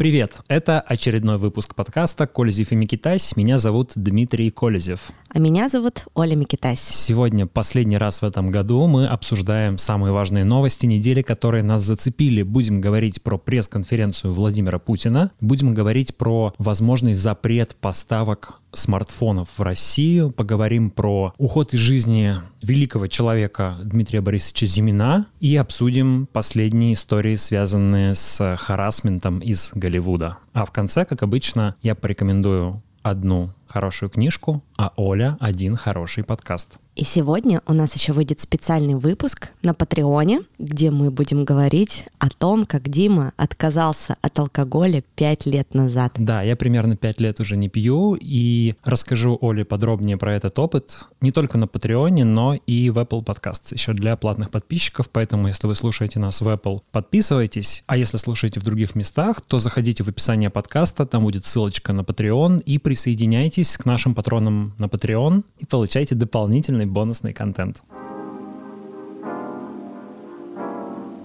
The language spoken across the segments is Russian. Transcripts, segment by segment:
Привет! Это очередной выпуск подкаста «Колезев и Микитась». Меня зовут Дмитрий Колезев. А меня зовут Оля Микитась. Сегодня, последний раз в этом году, мы обсуждаем самые важные новости недели, которые нас зацепили. Будем говорить про пресс-конференцию Владимира Путина, будем говорить про возможный запрет поставок смартфонов в Россию, поговорим про уход из жизни великого человека Дмитрия Борисовича Зимина и обсудим последние истории, связанные с харасментом из Голливуда. А в конце, как обычно, я порекомендую одну хорошую книжку, а Оля один хороший подкаст. И сегодня у нас еще выйдет специальный выпуск на Патреоне, где мы будем говорить о том, как Дима отказался от алкоголя пять лет назад. Да, я примерно пять лет уже не пью, и расскажу Оле подробнее про этот опыт не только на Патреоне, но и в Apple Podcasts, еще для платных подписчиков, поэтому если вы слушаете нас в Apple, подписывайтесь, а если слушаете в других местах, то заходите в описание подкаста, там будет ссылочка на Patreon, и присоединяйтесь к нашим патронам на Patreon и получайте дополнительный бонусный контент.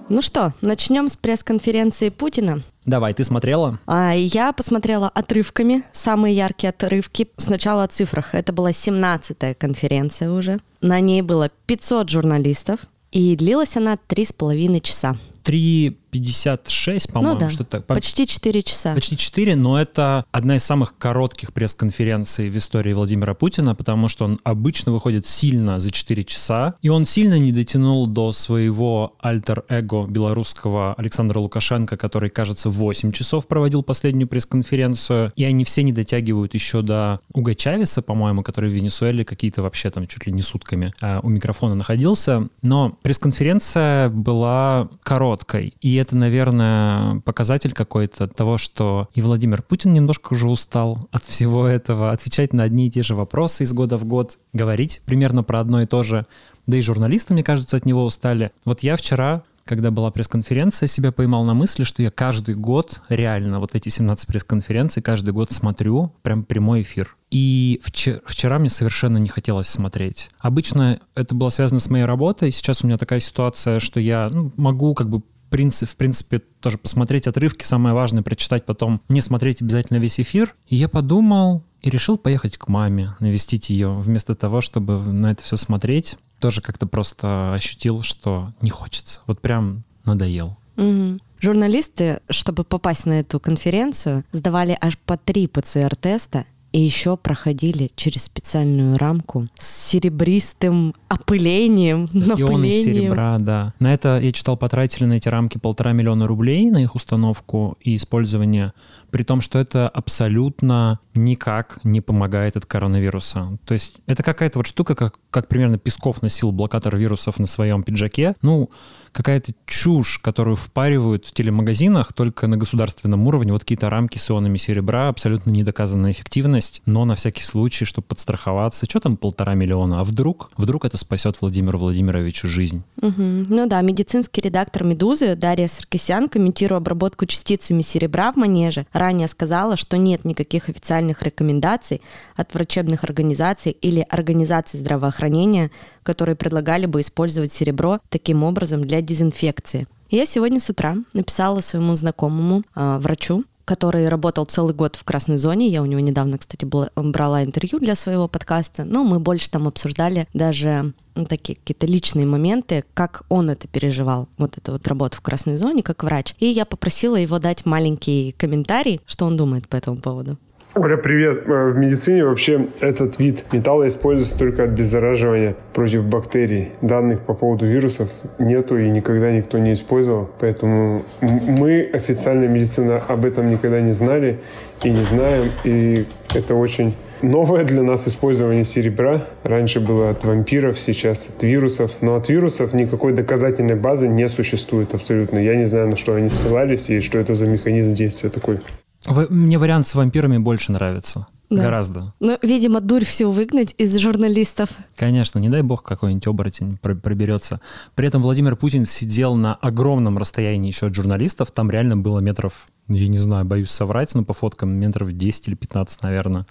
Ну что, начнем с пресс-конференции Путина. Давай, ты смотрела? А, я посмотрела отрывками, самые яркие отрывки. Сначала о цифрах. Это была 17-я конференция уже. На ней было 500 журналистов, и длилась она 3,5 часа. 3 56, по-моему, ну, да. что-то. Почти 4 часа. Почти 4, но это одна из самых коротких пресс-конференций в истории Владимира Путина, потому что он обычно выходит сильно за 4 часа, и он сильно не дотянул до своего альтер-эго белорусского Александра Лукашенко, который, кажется, 8 часов проводил последнюю пресс-конференцию, и они все не дотягивают еще до Уга Чавеса, по-моему, который в Венесуэле какие-то вообще там чуть ли не сутками а, у микрофона находился, но пресс-конференция была короткой, и это, наверное, показатель какой-то того, что и Владимир Путин немножко уже устал от всего этого, отвечать на одни и те же вопросы из года в год, говорить примерно про одно и то же. Да и журналисты, мне кажется, от него устали. Вот я вчера когда была пресс-конференция, себя поймал на мысли, что я каждый год, реально, вот эти 17 пресс-конференций, каждый год смотрю прям прямой эфир. И вчера, вчера мне совершенно не хотелось смотреть. Обычно это было связано с моей работой. Сейчас у меня такая ситуация, что я ну, могу как бы принцип, в принципе, тоже посмотреть отрывки, самое важное, прочитать потом, не смотреть обязательно весь эфир. И я подумал и решил поехать к маме, навестить ее, вместо того, чтобы на это все смотреть. Тоже как-то просто ощутил, что не хочется. Вот прям надоел. Угу. Журналисты, чтобы попасть на эту конференцию, сдавали аж по три ПЦР-теста и еще проходили через специальную рамку с серебристым опылением, напылением. Ионы серебра, да. На это, я читал, потратили на эти рамки полтора миллиона рублей на их установку и использование, при том, что это абсолютно никак не помогает от коронавируса. То есть это какая-то вот штука, как, как примерно Песков носил блокатор вирусов на своем пиджаке. Ну, какая-то чушь, которую впаривают в телемагазинах только на государственном уровне. Вот какие-то рамки с ионами серебра, абсолютно недоказанная эффективность, но на всякий случай, чтобы подстраховаться. Что там полтора миллиона? А вдруг? Вдруг это спасет Владимиру Владимировичу жизнь? Угу. Ну да, медицинский редактор «Медузы» Дарья Саркисян, комментируя обработку частицами серебра в манеже, ранее сказала, что нет никаких официальных рекомендаций от врачебных организаций или организаций здравоохранения, которые предлагали бы использовать серебро таким образом для дезинфекции. Я сегодня с утра написала своему знакомому э, врачу, который работал целый год в красной зоне. Я у него недавно, кстати, брала интервью для своего подкаста. Но мы больше там обсуждали даже ну, такие какие-то личные моменты, как он это переживал, вот эту вот работу в красной зоне как врач. И я попросила его дать маленький комментарий, что он думает по этому поводу. Оля, привет. Э, в медицине вообще этот вид металла используется только от обеззараживания против бактерий. Данных по поводу вирусов нету и никогда никто не использовал. Поэтому мы, официальная медицина, об этом никогда не знали и не знаем. И это очень новое для нас использование серебра. Раньше было от вампиров, сейчас от вирусов. Но от вирусов никакой доказательной базы не существует абсолютно. Я не знаю, на что они ссылались и что это за механизм действия такой. Мне вариант с вампирами больше нравится. Да. Гораздо. Ну, видимо, дурь всю выгнать из журналистов. Конечно, не дай бог какой-нибудь оборотень проберется. При этом Владимир Путин сидел на огромном расстоянии еще от журналистов. Там реально было метров, я не знаю, боюсь соврать, но по фоткам метров 10 или 15, наверное.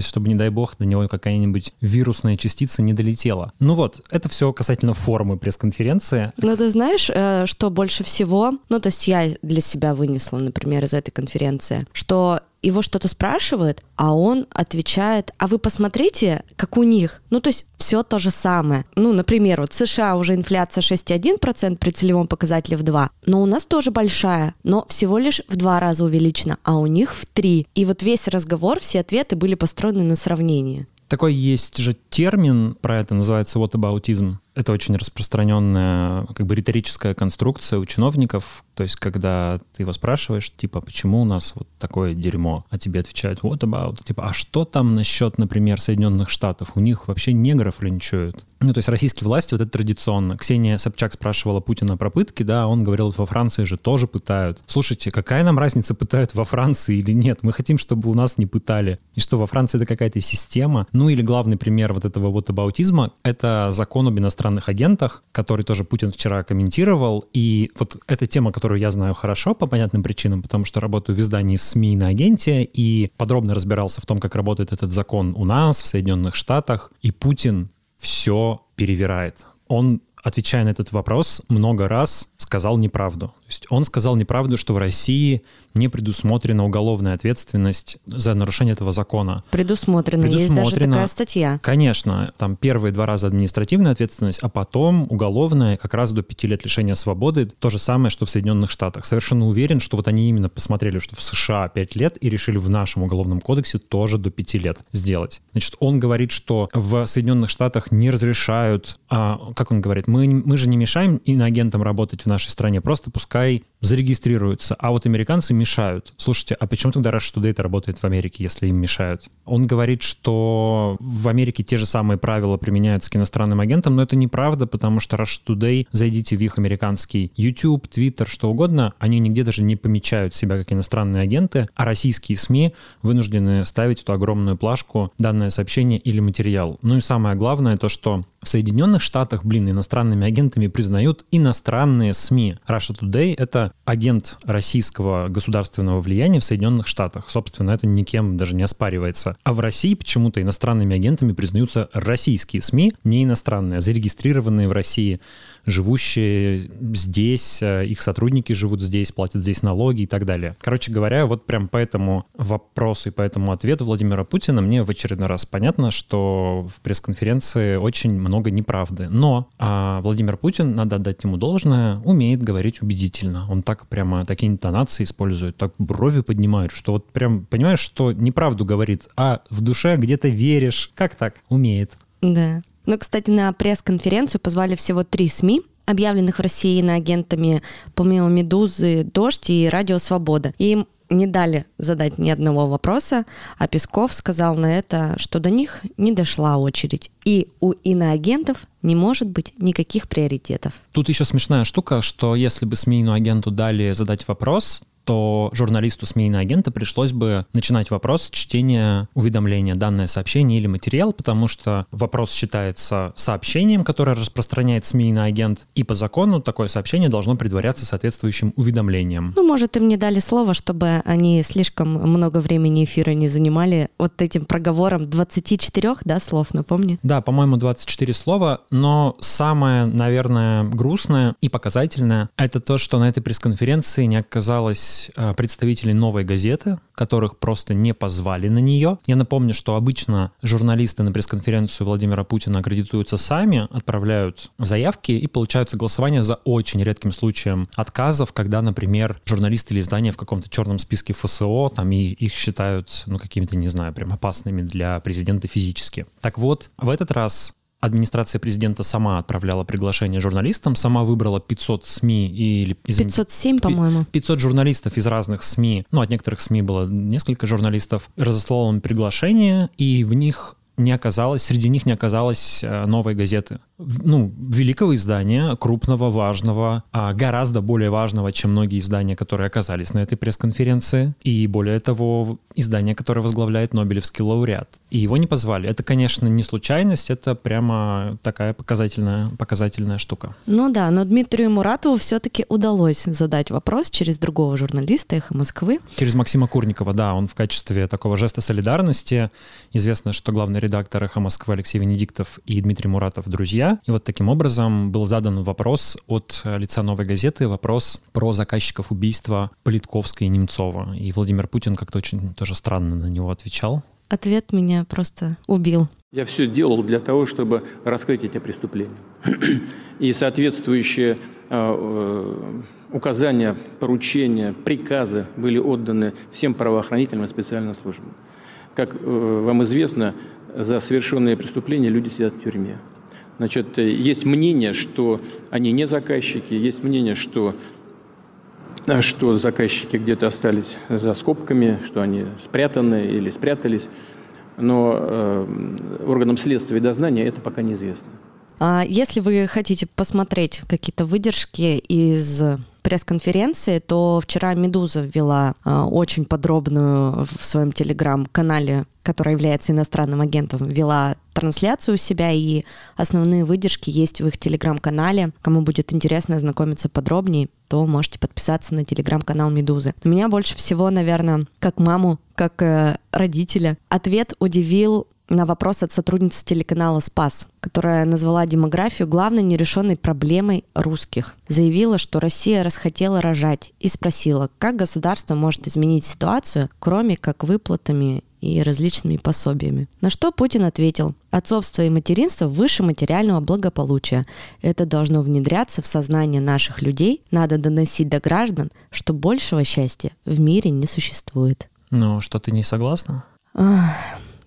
Чтобы, не дай бог, до него какая-нибудь вирусная частица не долетела. Ну вот, это все касательно формы пресс-конференции. Ну ты знаешь, э, что больше всего, ну то есть я для себя вынесла, например, из этой конференции, что его что-то спрашивают, а он отвечает, а вы посмотрите, как у них. Ну, то есть все то же самое. Ну, например, вот США уже инфляция 6,1% при целевом показателе в 2, но у нас тоже большая, но всего лишь в два раза увеличена, а у них в 3. И вот весь разговор, все ответы были построены на сравнении. Такой есть же термин про это, называется вот whataboutism. Это очень распространенная как бы риторическая конструкция у чиновников. То есть, когда ты его спрашиваешь, типа, почему у нас вот такое дерьмо, а тебе отвечают, what about? Типа, а что там насчет, например, Соединенных Штатов? У них вообще негров линчуют. Ну, то есть российские власти, вот это традиционно. Ксения Собчак спрашивала Путина про пытки, да, он говорил, во Франции же тоже пытают. Слушайте, какая нам разница, пытают во Франции или нет? Мы хотим, чтобы у нас не пытали. И что, во Франции это какая-то система? Ну, или главный пример вот этого вот абаутизма — это закон об иностранных агентах, который тоже Путин вчера комментировал. И вот эта тема, которую я знаю хорошо по понятным причинам, потому что работаю в издании СМИ на агенте и подробно разбирался в том, как работает этот закон у нас, в Соединенных Штатах. И Путин все перевирает. Он, отвечая на этот вопрос, много раз сказал неправду. То есть он сказал неправду, что в России не предусмотрена уголовная ответственность за нарушение этого закона. Предусмотрена, Предусмотрена. есть даже такая статья. Конечно, там первые два раза административная ответственность, а потом уголовная как раз до пяти лет лишения свободы. То же самое, что в Соединенных Штатах. Совершенно уверен, что вот они именно посмотрели, что в США пять лет и решили в нашем уголовном кодексе тоже до пяти лет сделать. Значит, он говорит, что в Соединенных Штатах не разрешают, а, как он говорит, мы, мы же не мешаем иноагентам работать в нашей стране, просто пускай зарегистрируются. А вот американцы мешают. Слушайте, а почему тогда Rush Today работает в Америке, если им мешают? Он говорит, что в Америке те же самые правила применяются к иностранным агентам, но это неправда, потому что Rush Today, зайдите в их американский YouTube, Twitter, что угодно, они нигде даже не помечают себя как иностранные агенты, а российские СМИ вынуждены ставить эту огромную плашку данное сообщение или материал. Ну и самое главное то, что в Соединенных Штатах, блин, иностранными агентами признают иностранные СМИ. Russia Today — это агент российского государственного влияния в Соединенных Штатах. Собственно, это никем даже не оспаривается. А в России почему-то иностранными агентами признаются российские СМИ, не иностранные, а зарегистрированные в России живущие здесь, э, их сотрудники живут здесь, платят здесь налоги и так далее. Короче говоря, вот прям по этому вопросу и по этому ответу Владимира Путина мне в очередной раз понятно, что в пресс-конференции очень много неправды. Но а Владимир Путин, надо отдать ему должное, умеет говорить убедительно. Он так прямо такие интонации использует, так брови поднимает, что вот прям понимаешь, что неправду говорит, а в душе где-то веришь. Как так? Умеет. Да. Ну, кстати, на пресс-конференцию позвали всего три СМИ, объявленных в России на агентами, помимо «Медузы», «Дождь» и «Радио Свобода». Им не дали задать ни одного вопроса, а Песков сказал на это, что до них не дошла очередь. И у иноагентов не может быть никаких приоритетов. Тут еще смешная штука, что если бы СМИ иноагенту дали задать вопрос, то журналисту СМИ агента пришлось бы начинать вопрос с чтения уведомления, данное сообщение или материал, потому что вопрос считается сообщением, которое распространяет СМИ агент, и по закону такое сообщение должно предваряться соответствующим уведомлением. Ну, может, им не дали слово, чтобы они слишком много времени эфира не занимали вот этим проговором 24, да, слов, напомни? Да, по-моему, 24 слова, но самое, наверное, грустное и показательное — это то, что на этой пресс-конференции не оказалось есть э, представители новой газеты, которых просто не позвали на нее. Я напомню, что обычно журналисты на пресс-конференцию Владимира Путина аккредитуются сами, отправляют заявки и получают согласование за очень редким случаем отказов, когда, например, журналисты или издания в каком-то черном списке ФСО, там и их считают, ну, какими-то, не знаю, прям опасными для президента физически. Так вот, в этот раз администрация президента сама отправляла приглашение журналистам, сама выбрала 500 СМИ или... Извините, 507, по-моему. 500 журналистов из разных СМИ, ну, от некоторых СМИ было несколько журналистов, разослала им приглашение, и в них не оказалось, среди них не оказалось э, новой газеты. Ну, великого издания, крупного, важного, а гораздо более важного, чем многие издания, которые оказались на этой пресс-конференции. И более того, издание, которое возглавляет Нобелевский лауреат. И его не позвали. Это, конечно, не случайность, это прямо такая показательная, показательная штука. Ну да, но Дмитрию Муратову все-таки удалось задать вопрос через другого журналиста «Эхо Москвы». Через Максима Курникова, да, он в качестве такого жеста солидарности. Известно, что главный редактор «Эхо Москвы» Алексей Венедиктов и Дмитрий Муратов друзья. И вот таким образом был задан вопрос от лица «Новой газеты», вопрос про заказчиков убийства Политковской и Немцова. И Владимир Путин как-то очень тоже странно на него отвечал. Ответ меня просто убил. Я все делал для того, чтобы раскрыть эти преступления. И соответствующие э, э, указания, поручения, приказы были отданы всем правоохранительным и специальным службам. Как э, вам известно, за совершенные преступления люди сидят в тюрьме. Значит, есть мнение, что они не заказчики, есть мнение, что, что заказчики где-то остались за скобками, что они спрятаны или спрятались, но э, органам следствия и дознания это пока неизвестно. А если вы хотите посмотреть какие-то выдержки из пресс-конференции, то вчера «Медуза» ввела э, очень подробную в своем телеграм-канале, который является иностранным агентом, ввела трансляцию у себя, и основные выдержки есть в их телеграм-канале. Кому будет интересно ознакомиться подробнее, то можете подписаться на телеграм-канал «Медузы». Но меня больше всего, наверное, как маму, как э, родителя, ответ удивил на вопрос от сотрудницы телеканала «Спас», которая назвала демографию главной нерешенной проблемой русских. Заявила, что Россия расхотела рожать и спросила, как государство может изменить ситуацию, кроме как выплатами и различными пособиями. На что Путин ответил, отцовство и материнство выше материального благополучия. Это должно внедряться в сознание наших людей, надо доносить до граждан, что большего счастья в мире не существует. Ну, что ты не согласна?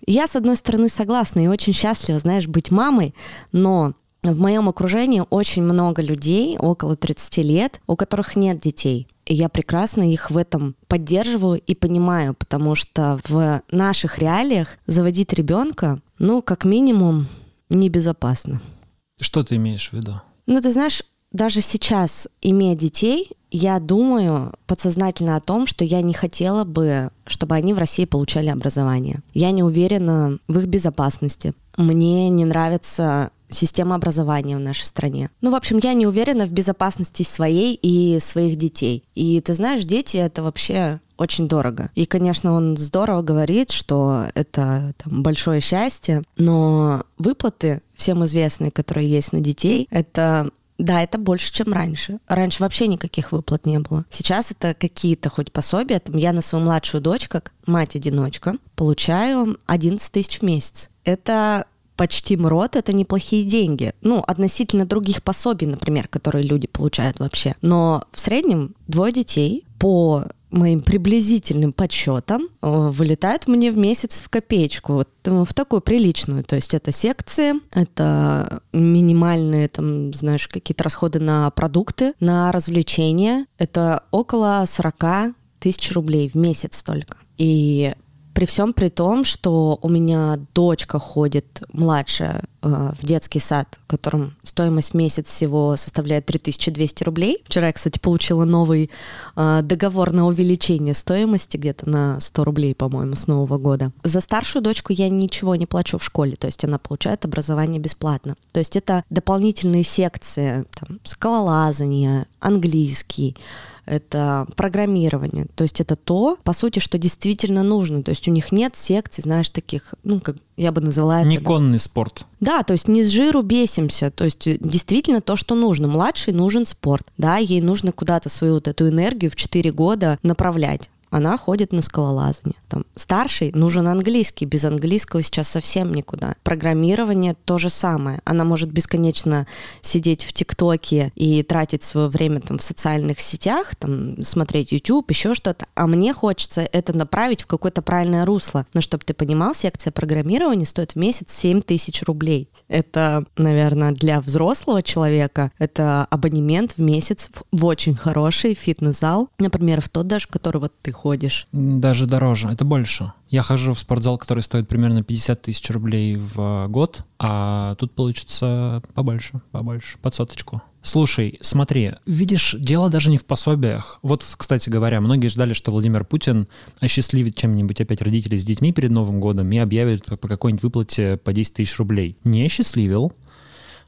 Я, с одной стороны, согласна и очень счастлива, знаешь, быть мамой, но в моем окружении очень много людей, около 30 лет, у которых нет детей. И я прекрасно их в этом поддерживаю и понимаю, потому что в наших реалиях заводить ребенка, ну, как минимум, небезопасно. Что ты имеешь в виду? Ну, ты знаешь, даже сейчас, имея детей, я думаю подсознательно о том, что я не хотела бы, чтобы они в России получали образование. Я не уверена в их безопасности. Мне не нравится система образования в нашей стране. Ну, в общем, я не уверена в безопасности своей и своих детей. И ты знаешь, дети — это вообще очень дорого. И, конечно, он здорово говорит, что это там, большое счастье, но выплаты, всем известные, которые есть на детей, это да, это больше, чем раньше. Раньше вообще никаких выплат не было. Сейчас это какие-то хоть пособия. Там я на свою младшую дочь, как мать-одиночка, получаю 11 тысяч в месяц. Это почти МРОД, это неплохие деньги. Ну, относительно других пособий, например, которые люди получают вообще. Но в среднем двое детей по моим приблизительным подсчетам э, вылетает мне в месяц в копеечку, вот э, в такую приличную. То есть это секции, это минимальные, там, знаешь, какие-то расходы на продукты, на развлечения. Это около 40 тысяч рублей в месяц только. И при всем при том, что у меня дочка ходит младшая в детский сад, в котором стоимость в месяц всего составляет 3200 рублей. Вчера я, кстати, получила новый э, договор на увеличение стоимости где-то на 100 рублей, по-моему, с Нового года. За старшую дочку я ничего не плачу в школе, то есть она получает образование бесплатно. То есть это дополнительные секции, там, скалолазание, английский, это программирование. То есть это то, по сути, что действительно нужно. То есть у них нет секций, знаешь, таких, ну, как я бы назвала это... Не конный спорт. Да, то есть не с жиру бесимся. То есть действительно то, что нужно. Младший нужен спорт. Да, ей нужно куда-то свою вот эту энергию в 4 года направлять она ходит на скалолазание. Там, старший нужен английский, без английского сейчас совсем никуда. Программирование то же самое. Она может бесконечно сидеть в ТикТоке и тратить свое время там в социальных сетях, там, смотреть YouTube, еще что-то. А мне хочется это направить в какое-то правильное русло. Но чтобы ты понимал, секция программирования стоит в месяц 7 тысяч рублей. Это, наверное, для взрослого человека это абонемент в месяц в очень хороший фитнес-зал. Например, в тот даже, который вот ты ходишь? Даже дороже, это больше. Я хожу в спортзал, который стоит примерно 50 тысяч рублей в год, а тут получится побольше, побольше, под соточку. Слушай, смотри, видишь, дело даже не в пособиях. Вот, кстати говоря, многие ждали, что Владимир Путин осчастливит чем-нибудь опять родителей с детьми перед Новым годом и объявит по какой-нибудь выплате по 10 тысяч рублей. Не осчастливил,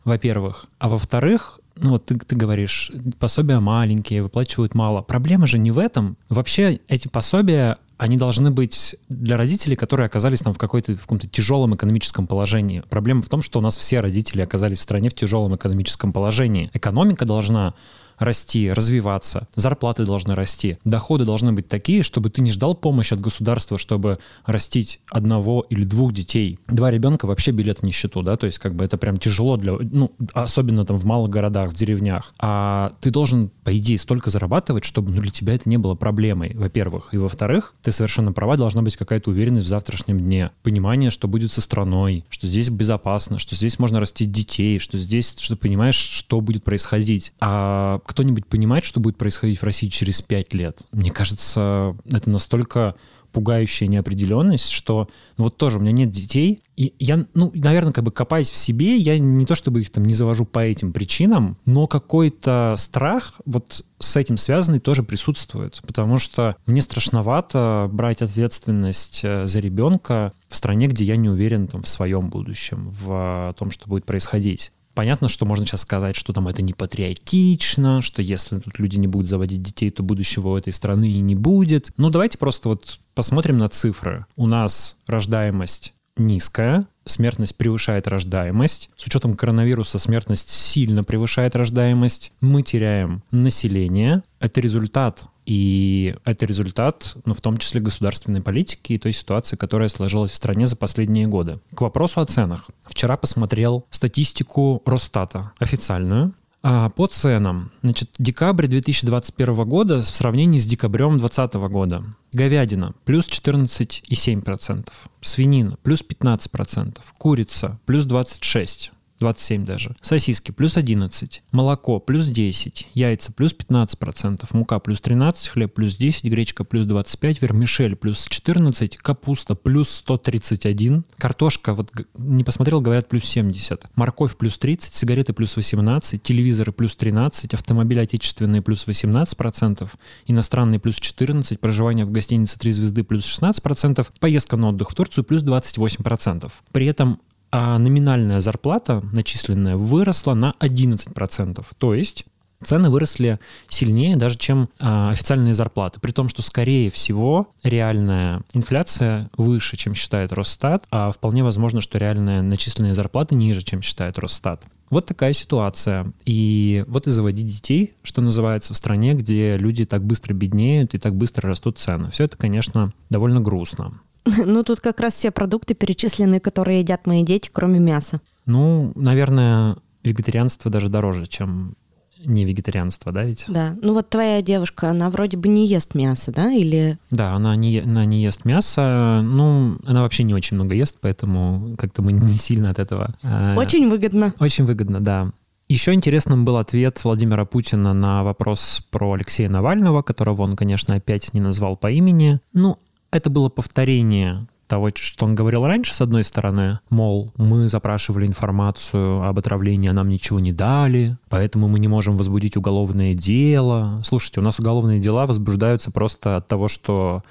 во-первых. А во-вторых, ну вот ты, ты говоришь, пособия маленькие, выплачивают мало. Проблема же не в этом. Вообще эти пособия, они должны быть для родителей, которые оказались там в, какой-то, в каком-то тяжелом экономическом положении. Проблема в том, что у нас все родители оказались в стране в тяжелом экономическом положении. Экономика должна расти, развиваться, зарплаты должны расти, доходы должны быть такие, чтобы ты не ждал помощи от государства, чтобы растить одного или двух детей. Два ребенка вообще билет в нищету, да, то есть как бы это прям тяжело для, ну, особенно там в малых городах, в деревнях. А ты должен, по идее, столько зарабатывать, чтобы ну, для тебя это не было проблемой, во-первых. И во-вторых, ты совершенно права, должна быть какая-то уверенность в завтрашнем дне, понимание, что будет со страной, что здесь безопасно, что здесь можно растить детей, что здесь, что ты понимаешь, что будет происходить. А кто-нибудь понимает, что будет происходить в России через пять лет? Мне кажется, это настолько пугающая неопределенность, что ну, вот тоже у меня нет детей, и я, ну, наверное, как бы копаясь в себе, я не то чтобы их там не завожу по этим причинам, но какой-то страх вот с этим связанный тоже присутствует, потому что мне страшновато брать ответственность э, за ребенка в стране, где я не уверен там в своем будущем, в том, что будет происходить. Понятно, что можно сейчас сказать, что там это не патриотично, что если тут люди не будут заводить детей, то будущего у этой страны и не будет. Ну, давайте просто вот посмотрим на цифры. У нас рождаемость низкая, смертность превышает рождаемость. С учетом коронавируса смертность сильно превышает рождаемость. Мы теряем население. Это результат и это результат, ну, в том числе государственной политики и той ситуации, которая сложилась в стране за последние годы. К вопросу о ценах. Вчера посмотрел статистику Росстата официальную. А по ценам, значит, декабрь 2021 года в сравнении с декабрем 2020 года. Говядина плюс 14,7%, свинина плюс 15%, курица плюс 26%, 27 даже. Сосиски плюс 11, молоко плюс 10, яйца плюс 15%, мука плюс 13, хлеб плюс 10, гречка плюс 25, вермишель плюс 14, капуста плюс 131, картошка, вот не посмотрел, говорят, плюс 70, морковь плюс 30, сигареты плюс 18, телевизоры плюс 13, автомобили отечественные плюс 18%, иностранные плюс 14, проживание в гостинице 3 звезды плюс 16%, поездка на отдых в Турцию плюс 28%. При этом а номинальная зарплата, начисленная, выросла на 11%. То есть цены выросли сильнее даже, чем а, официальные зарплаты. При том, что, скорее всего, реальная инфляция выше, чем считает Росстат, а вполне возможно, что реальная начисленные зарплаты ниже, чем считает Росстат. Вот такая ситуация. И вот и заводить детей, что называется, в стране, где люди так быстро беднеют и так быстро растут цены. Все это, конечно, довольно грустно. Ну, тут как раз все продукты перечислены, которые едят мои дети, кроме мяса. Ну, наверное, вегетарианство даже дороже, чем не вегетарианство, да, ведь? Да. Ну вот твоя девушка, она вроде бы не ест мясо, да, или... Да, она не, она не ест мясо. Ну, она вообще не очень много ест, поэтому как-то мы не сильно от этого... Э, очень выгодно. Очень выгодно, да. Еще интересным был ответ Владимира Путина на вопрос про Алексея Навального, которого он, конечно, опять не назвал по имени. Ну, это было повторение того, что он говорил раньше, с одной стороны, мол, мы запрашивали информацию об отравлении, а нам ничего не дали, поэтому мы не можем возбудить уголовное дело. Слушайте, у нас уголовные дела возбуждаются просто от того, что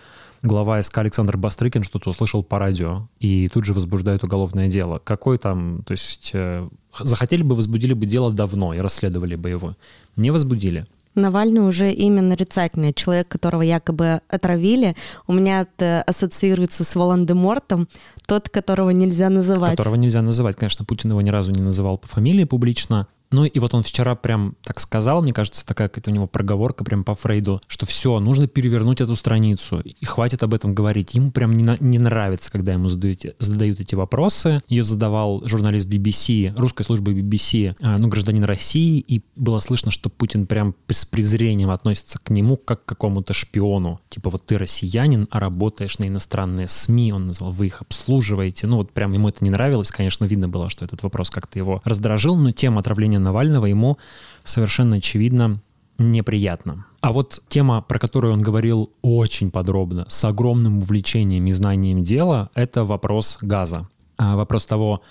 глава СК Александр Бастрыкин что-то услышал по радио и тут же возбуждает уголовное дело. Какой там, то есть э, захотели бы, возбудили бы дело давно и расследовали бы его. Не возбудили. Навальный уже имя нарицательное. Человек, которого якобы отравили, у меня это ассоциируется с Волан-де-Мортом, тот, которого нельзя называть. Которого нельзя называть. Конечно, Путин его ни разу не называл по фамилии публично, ну и вот он вчера прям так сказал, мне кажется, такая какая-то у него проговорка прям по Фрейду, что все, нужно перевернуть эту страницу, и хватит об этом говорить. Ему прям не, на, не нравится, когда ему задают, задают эти вопросы. Ее задавал журналист BBC, русской службы BBC, а, ну, гражданин России, и было слышно, что Путин прям с презрением относится к нему как к какому-то шпиону. Типа вот ты россиянин, а работаешь на иностранные СМИ, он назвал, вы их обслуживаете. Ну вот прям ему это не нравилось, конечно, видно было, что этот вопрос как-то его раздражил, но тема отравления Навального ему совершенно очевидно неприятно. А вот тема, про которую он говорил очень подробно, с огромным увлечением и знанием дела, это вопрос газа. А вопрос того,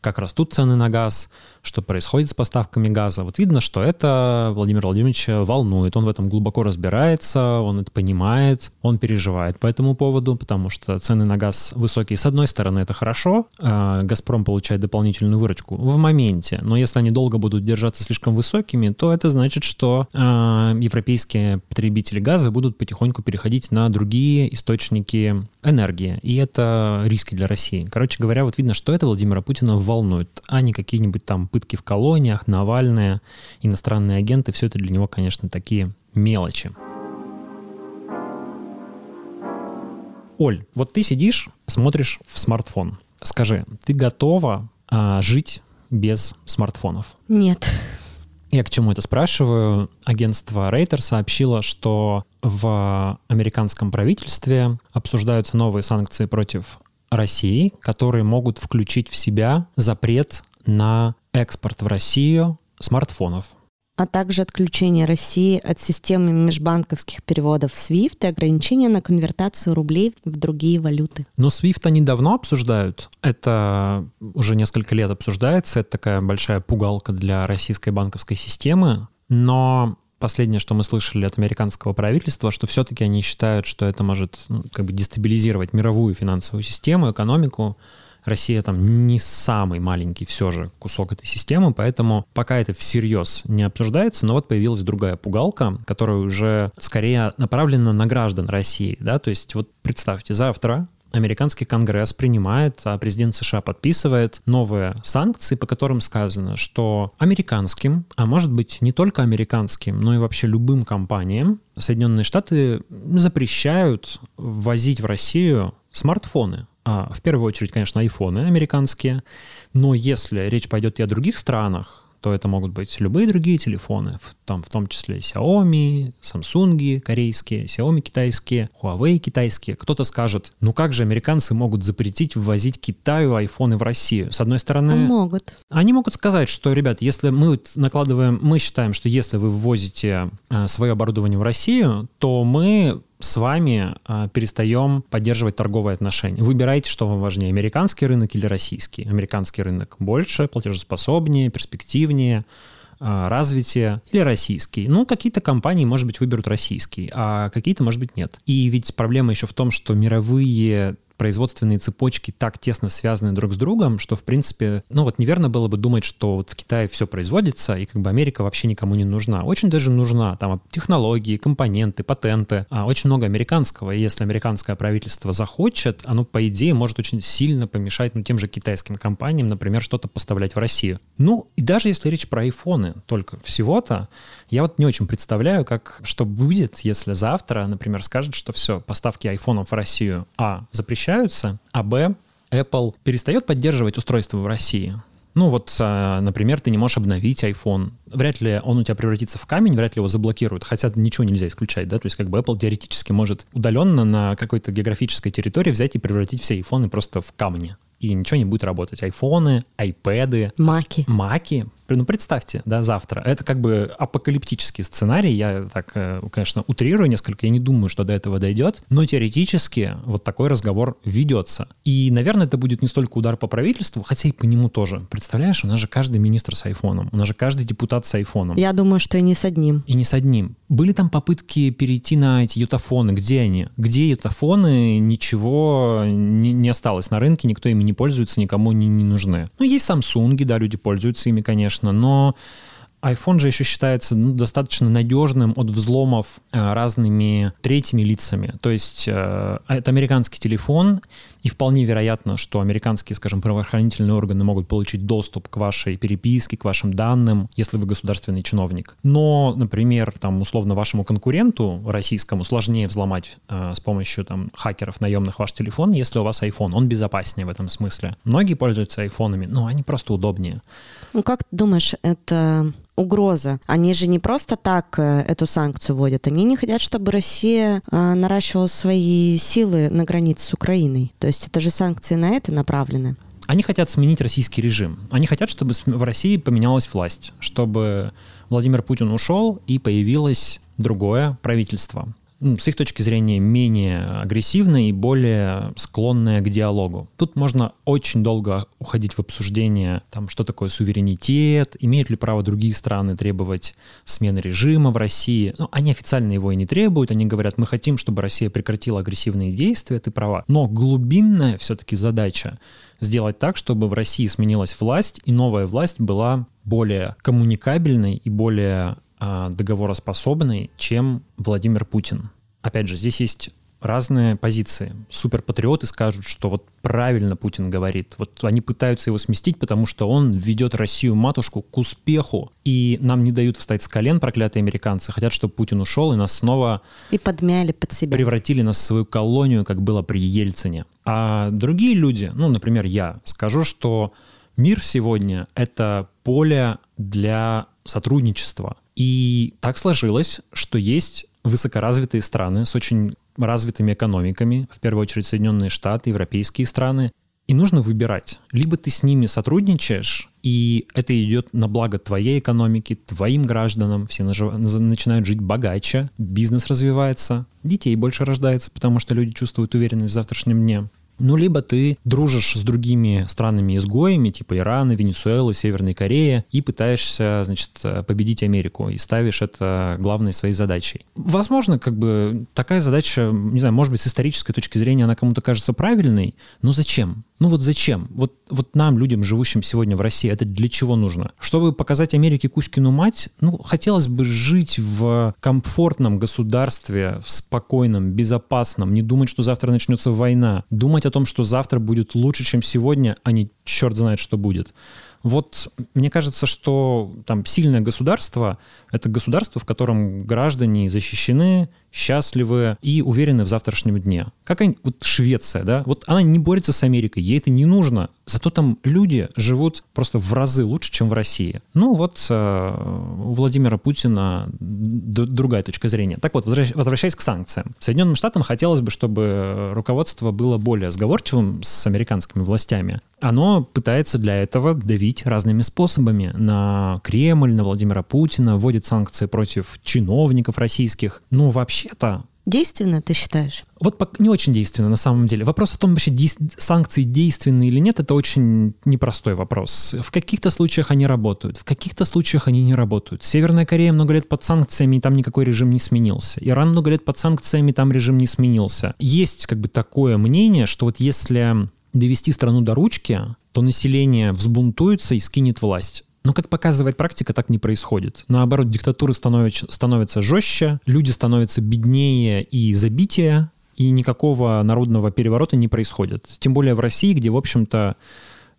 как растут цены на газ, что происходит с поставками газа. Вот видно, что это Владимир Владимирович волнует. Он в этом глубоко разбирается, он это понимает, он переживает по этому поводу, потому что цены на газ высокие. С одной стороны, это хорошо. А, Газпром получает дополнительную выручку в моменте. Но если они долго будут держаться слишком высокими, то это значит, что а, европейские потребители газа будут потихоньку переходить на другие источники энергии. И это риски для России. Короче говоря, вот видно, что это Владимира Путина волнует, а не какие-нибудь там пытки в колониях, Навальные, иностранные агенты. Все это для него, конечно, такие мелочи. Оль, вот ты сидишь, смотришь в смартфон. Скажи, ты готова а, жить без смартфонов? Нет. Я к чему это спрашиваю? Агентство Рейтер сообщило, что в американском правительстве обсуждаются новые санкции против России, которые могут включить в себя запрет на экспорт в Россию смартфонов а также отключение России от системы межбанковских переводов SWIFT и ограничения на конвертацию рублей в другие валюты. Но SWIFT они давно обсуждают. Это уже несколько лет обсуждается. Это такая большая пугалка для российской банковской системы. Но последнее, что мы слышали от американского правительства, что все-таки они считают, что это может ну, как бы дестабилизировать мировую финансовую систему, экономику, Россия там не самый маленький все же кусок этой системы, поэтому пока это всерьез не обсуждается, но вот появилась другая пугалка, которая уже скорее направлена на граждан России, да, то есть вот представьте, завтра американский конгресс принимает, а президент США подписывает новые санкции, по которым сказано, что американским, а может быть не только американским, но и вообще любым компаниям Соединенные Штаты запрещают ввозить в Россию смартфоны. А, в первую очередь, конечно, айфоны американские, но если речь пойдет и о других странах, то это могут быть любые другие телефоны, в, там, в том числе Xiaomi, Samsung корейские, Xiaomi китайские, Huawei китайские. Кто-то скажет, ну как же американцы могут запретить ввозить Китаю айфоны в Россию? С одной стороны... Могут. Они могут сказать, что, ребят, если мы накладываем, мы считаем, что если вы ввозите э, свое оборудование в Россию, то мы с вами э, перестаем поддерживать торговые отношения. Выбирайте, что вам важнее, американский рынок или российский. Американский рынок больше, платежеспособнее, перспективнее, э, развитие или российский. Ну, какие-то компании, может быть, выберут российский, а какие-то, может быть, нет. И ведь проблема еще в том, что мировые производственные цепочки так тесно связаны друг с другом, что, в принципе, ну вот неверно было бы думать, что вот в Китае все производится, и как бы Америка вообще никому не нужна. Очень даже нужна. Там технологии, компоненты, патенты. А очень много американского. И если американское правительство захочет, оно, по идее, может очень сильно помешать ну, тем же китайским компаниям, например, что-то поставлять в Россию. Ну, и даже если речь про айфоны только всего-то, я вот не очень представляю, как, что будет, если завтра, например, скажет, что все, поставки айфонов в Россию, а, запрещаются, а б, Apple перестает поддерживать устройство в России. Ну вот, а, например, ты не можешь обновить iPhone. Вряд ли он у тебя превратится в камень, вряд ли его заблокируют, хотя ничего нельзя исключать, да, то есть как бы Apple теоретически может удаленно на какой-то географической территории взять и превратить все айфоны просто в камни и ничего не будет работать. Айфоны, айпэды. Маки. Маки. Ну, представьте, да, завтра. Это как бы апокалиптический сценарий. Я так, э, конечно, утрирую несколько. Я не думаю, что до этого дойдет. Но теоретически вот такой разговор ведется. И, наверное, это будет не столько удар по правительству, хотя и по нему тоже. Представляешь, у нас же каждый министр с айфоном. У нас же каждый депутат с айфоном. Я думаю, что и не с одним. И не с одним. Были там попытки перейти на эти ютафоны? Где они? Где ютафоны? Ничего не, не осталось на рынке, никто ими не пользуется, никому не, не нужны. Ну, есть Samsung, да, люди пользуются ими, конечно, но iPhone же еще считается ну, достаточно надежным от взломов э, разными третьими лицами. То есть э, это американский телефон, и вполне вероятно, что американские, скажем, правоохранительные органы могут получить доступ к вашей переписке, к вашим данным, если вы государственный чиновник. Но, например, там, условно, вашему конкуренту российскому сложнее взломать э, с помощью там, хакеров наемных ваш телефон, если у вас iPhone. Он безопаснее в этом смысле. Многие пользуются айфонами, но они просто удобнее. Ну, как ты думаешь, это угроза. Они же не просто так э, эту санкцию вводят. Они не хотят, чтобы Россия э, наращивала свои силы на границе с Украиной. То есть это же санкции на это направлены. Они хотят сменить российский режим. Они хотят, чтобы в России поменялась власть, чтобы Владимир Путин ушел и появилось другое правительство. С их точки зрения, менее агрессивное и более склонное к диалогу. Тут можно очень долго уходить в обсуждение, там, что такое суверенитет, имеют ли право другие страны требовать смены режима в России. Ну, они официально его и не требуют, они говорят, мы хотим, чтобы Россия прекратила агрессивные действия, ты права. Но глубинная все-таки задача сделать так, чтобы в России сменилась власть, и новая власть была более коммуникабельной и более а, договороспособной, чем Владимир Путин. Опять же, здесь есть разные позиции. Суперпатриоты скажут, что вот правильно Путин говорит. Вот они пытаются его сместить, потому что он ведет Россию-матушку к успеху. И нам не дают встать с колен проклятые американцы. Хотят, чтобы Путин ушел и нас снова... И подмяли под себя. Превратили нас в свою колонию, как было при Ельцине. А другие люди, ну, например, я, скажу, что мир сегодня — это поле для сотрудничества — и так сложилось, что есть высокоразвитые страны с очень развитыми экономиками, в первую очередь Соединенные Штаты, европейские страны, и нужно выбирать. Либо ты с ними сотрудничаешь, и это идет на благо твоей экономики, твоим гражданам, все начинают жить богаче, бизнес развивается, детей больше рождается, потому что люди чувствуют уверенность в завтрашнем дне. Ну, либо ты дружишь с другими странами-изгоями, типа Ирана, Венесуэлы, Северной Кореи, и пытаешься, значит, победить Америку, и ставишь это главной своей задачей. Возможно, как бы такая задача, не знаю, может быть, с исторической точки зрения она кому-то кажется правильной, но зачем? Ну вот зачем? Вот, вот нам, людям, живущим сегодня в России, это для чего нужно? Чтобы показать Америке Кузькину мать, ну, хотелось бы жить в комфортном государстве, в спокойном, безопасном, не думать, что завтра начнется война, думать о том, что завтра будет лучше, чем сегодня, а не черт знает, что будет. Вот мне кажется, что там сильное государство — это государство, в котором граждане защищены, счастливы и уверены в завтрашнем дне. Как они, вот Швеция, да, вот она не борется с Америкой, ей это не нужно, зато там люди живут просто в разы лучше, чем в России. Ну вот э, у Владимира Путина другая точка зрения. Так вот, возвращаясь к санкциям. Соединенным Штатам хотелось бы, чтобы руководство было более сговорчивым с американскими властями. Оно пытается для этого давить разными способами на Кремль, на Владимира Путина, вводит санкции против чиновников российских. Вообще вообще-то Действенно, ты считаешь? Вот не очень действенно на самом деле. Вопрос о том, вообще действ... санкции действенны или нет, это очень непростой вопрос. В каких-то случаях они работают, в каких-то случаях они не работают. Северная Корея много лет под санкциями, и там никакой режим не сменился. Иран много лет под санкциями, там режим не сменился. Есть как бы такое мнение, что вот если довести страну до ручки, то население взбунтуется и скинет власть. Но, как показывает практика, так не происходит. Наоборот, диктатуры становятся, становятся жестче, люди становятся беднее и забитее, и никакого народного переворота не происходит. Тем более в России, где, в общем-то,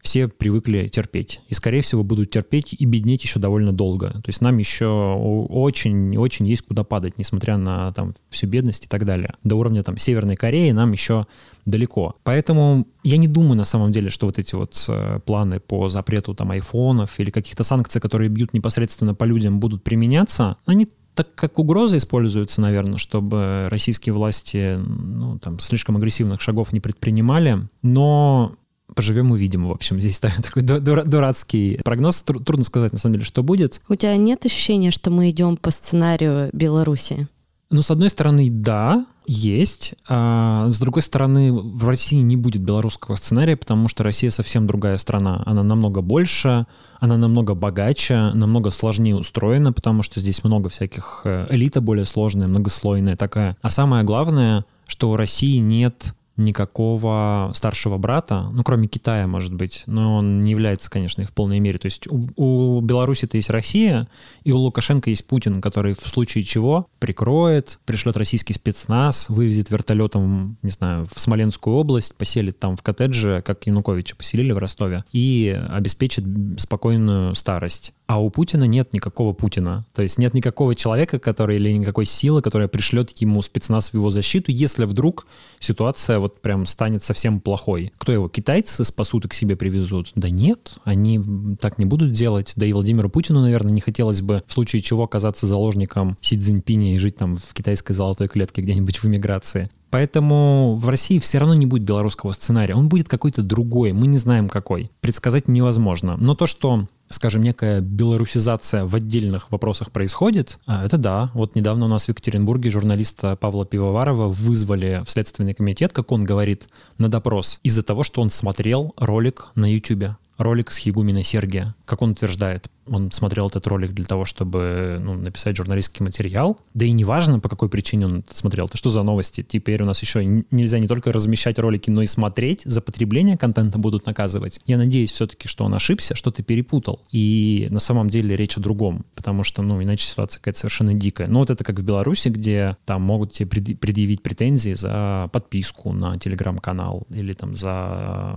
все привыкли терпеть. И, скорее всего, будут терпеть и беднеть еще довольно долго. То есть нам еще очень-очень есть куда падать, несмотря на там, всю бедность и так далее. До уровня там Северной Кореи нам еще далеко. Поэтому я не думаю на самом деле, что вот эти вот э, планы по запрету там айфонов или каких-то санкций, которые бьют непосредственно по людям, будут применяться. Они так как угроза используется, наверное, чтобы российские власти ну, там, слишком агрессивных шагов не предпринимали. Но поживем увидим, в общем. Здесь такой дурацкий прогноз. Трудно сказать, на самом деле, что будет. У тебя нет ощущения, что мы идем по сценарию Беларуси? Ну, с одной стороны, да, есть. А с другой стороны, в России не будет белорусского сценария, потому что Россия совсем другая страна. Она намного больше, она намного богаче, намного сложнее устроена, потому что здесь много всяких э, элита более сложная, многослойная такая. А самое главное, что у России нет никакого старшего брата, ну, кроме Китая, может быть, но он не является, конечно, и в полной мере. То есть у, у Беларуси-то есть Россия, и у Лукашенко есть Путин, который в случае чего прикроет, пришлет российский спецназ, вывезет вертолетом, не знаю, в Смоленскую область, поселит там в коттедже, как Януковича поселили в Ростове, и обеспечит спокойную старость. А у Путина нет никакого Путина. То есть нет никакого человека, который или никакой силы, которая пришлет ему спецназ в его защиту, если вдруг ситуация вот прям станет совсем плохой. Кто его, китайцы спасут и к себе привезут? Да нет, они так не будут делать. Да и Владимиру Путину, наверное, не хотелось бы в случае чего оказаться заложником Си Цзиньпиня и жить там в китайской золотой клетке где-нибудь в эмиграции. Поэтому в России все равно не будет белорусского сценария. Он будет какой-то другой, мы не знаем какой. Предсказать невозможно. Но то, что скажем, некая белорусизация в отдельных вопросах происходит, а, это да. Вот недавно у нас в Екатеринбурге журналиста Павла Пивоварова вызвали в Следственный комитет, как он говорит, на допрос из-за того, что он смотрел ролик на YouTube ролик с Хигумина Сергия. Как он утверждает, он смотрел этот ролик для того, чтобы ну, написать журналистский материал. Да и неважно, по какой причине он смотрел. Это что за новости? Теперь у нас еще нельзя не только размещать ролики, но и смотреть. За потребление контента будут наказывать. Я надеюсь все-таки, что он ошибся, что-то перепутал. И на самом деле речь о другом. Потому что, ну, иначе ситуация какая-то совершенно дикая. Ну, вот это как в Беларуси, где там могут тебе предъявить претензии за подписку на телеграм-канал или там за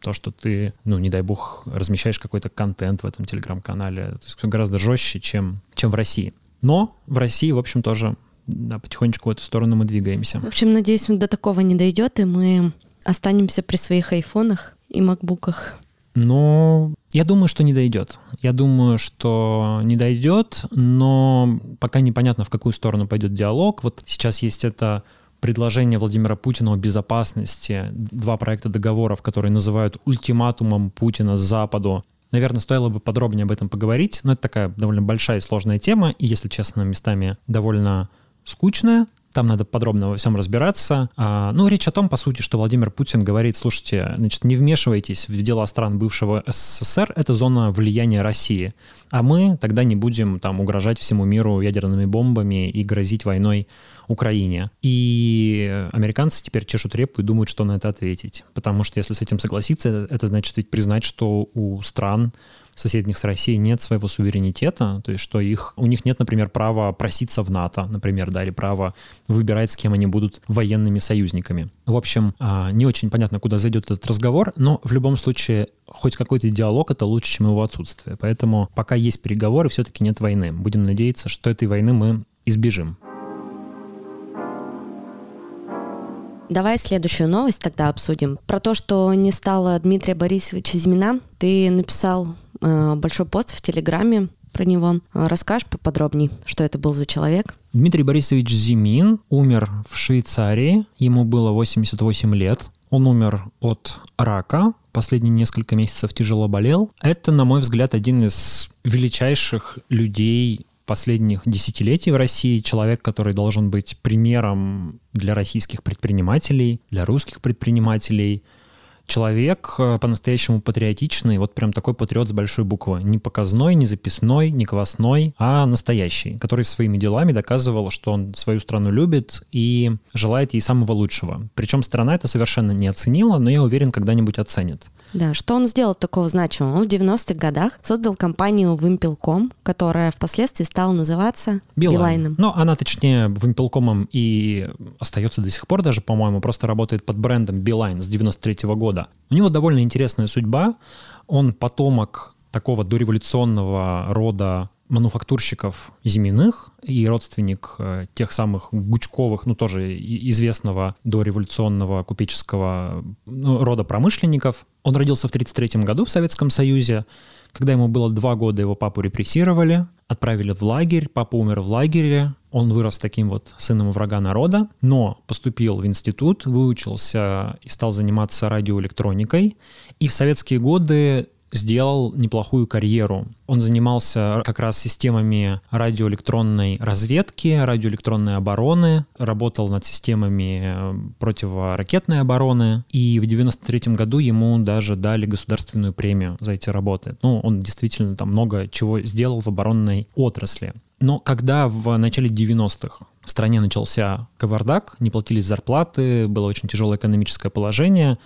то, что ты, ну, не дай бог, размещаешь какой-то контент в этом телеграм-канале далее. То есть гораздо жестче, чем, чем в России. Но в России, в общем, тоже да, потихонечку в эту сторону мы двигаемся. В общем, надеюсь, до такого не дойдет, и мы останемся при своих айфонах и макбуках. Но я думаю, что не дойдет. Я думаю, что не дойдет, но пока непонятно, в какую сторону пойдет диалог. Вот сейчас есть это предложение Владимира Путина о безопасности, два проекта договоров, которые называют ультиматумом Путина Западу Наверное, стоило бы подробнее об этом поговорить, но это такая довольно большая и сложная тема, и, если честно, местами довольно скучная. Там надо подробно во всем разбираться. А, ну, речь о том, по сути, что Владимир Путин говорит, слушайте, значит, не вмешивайтесь в дела стран бывшего СССР, это зона влияния России. А мы тогда не будем там угрожать всему миру ядерными бомбами и грозить войной Украине. И американцы теперь чешут репу и думают, что на это ответить. Потому что если с этим согласиться, это значит ведь признать, что у стран соседних с Россией нет своего суверенитета, то есть что их, у них нет, например, права проситься в НАТО, например, да, или права выбирать, с кем они будут военными союзниками. В общем, а, не очень понятно, куда зайдет этот разговор, но в любом случае хоть какой-то диалог — это лучше, чем его отсутствие. Поэтому пока есть переговоры, все-таки нет войны. Будем надеяться, что этой войны мы избежим. Давай следующую новость тогда обсудим. Про то, что не стало Дмитрия Борисовича Зимина, ты написал э, большой пост в Телеграме про него. Расскажешь поподробнее, что это был за человек? Дмитрий Борисович Зимин умер в Швейцарии. Ему было 88 лет. Он умер от рака, последние несколько месяцев тяжело болел. Это, на мой взгляд, один из величайших людей последних десятилетий в России, человек, который должен быть примером для российских предпринимателей, для русских предпринимателей, человек э, по-настоящему патриотичный, вот прям такой патриот с большой буквы. Не показной, не записной, не квасной, а настоящий, который своими делами доказывал, что он свою страну любит и желает ей самого лучшего. Причем страна это совершенно не оценила, но я уверен, когда-нибудь оценит. Да, что он сделал такого значимого? Он в 90-х годах создал компанию Вимпелком, которая впоследствии стала называться Билайн. Билайном. Ну, она, точнее, Вимпелкомом и остается до сих пор даже, по-моему, просто работает под брендом Билайн с 93 -го года. У него довольно интересная судьба. Он потомок такого дореволюционного рода мануфактурщиков земляных и родственник э, тех самых Гучковых, ну тоже известного дореволюционного купеческого ну, рода промышленников. Он родился в 1933 году в Советском Союзе. Когда ему было два года, его папу репрессировали, отправили в лагерь, папа умер в лагере, он вырос таким вот сыном врага народа, но поступил в институт, выучился и стал заниматься радиоэлектроникой. И в советские годы сделал неплохую карьеру. Он занимался как раз системами радиоэлектронной разведки, радиоэлектронной обороны, работал над системами э, противоракетной обороны, и в 93 году ему даже дали государственную премию за эти работы. Ну, он действительно там много чего сделал в оборонной отрасли. Но когда в начале 90-х в стране начался кавардак, не платились зарплаты, было очень тяжелое экономическое положение,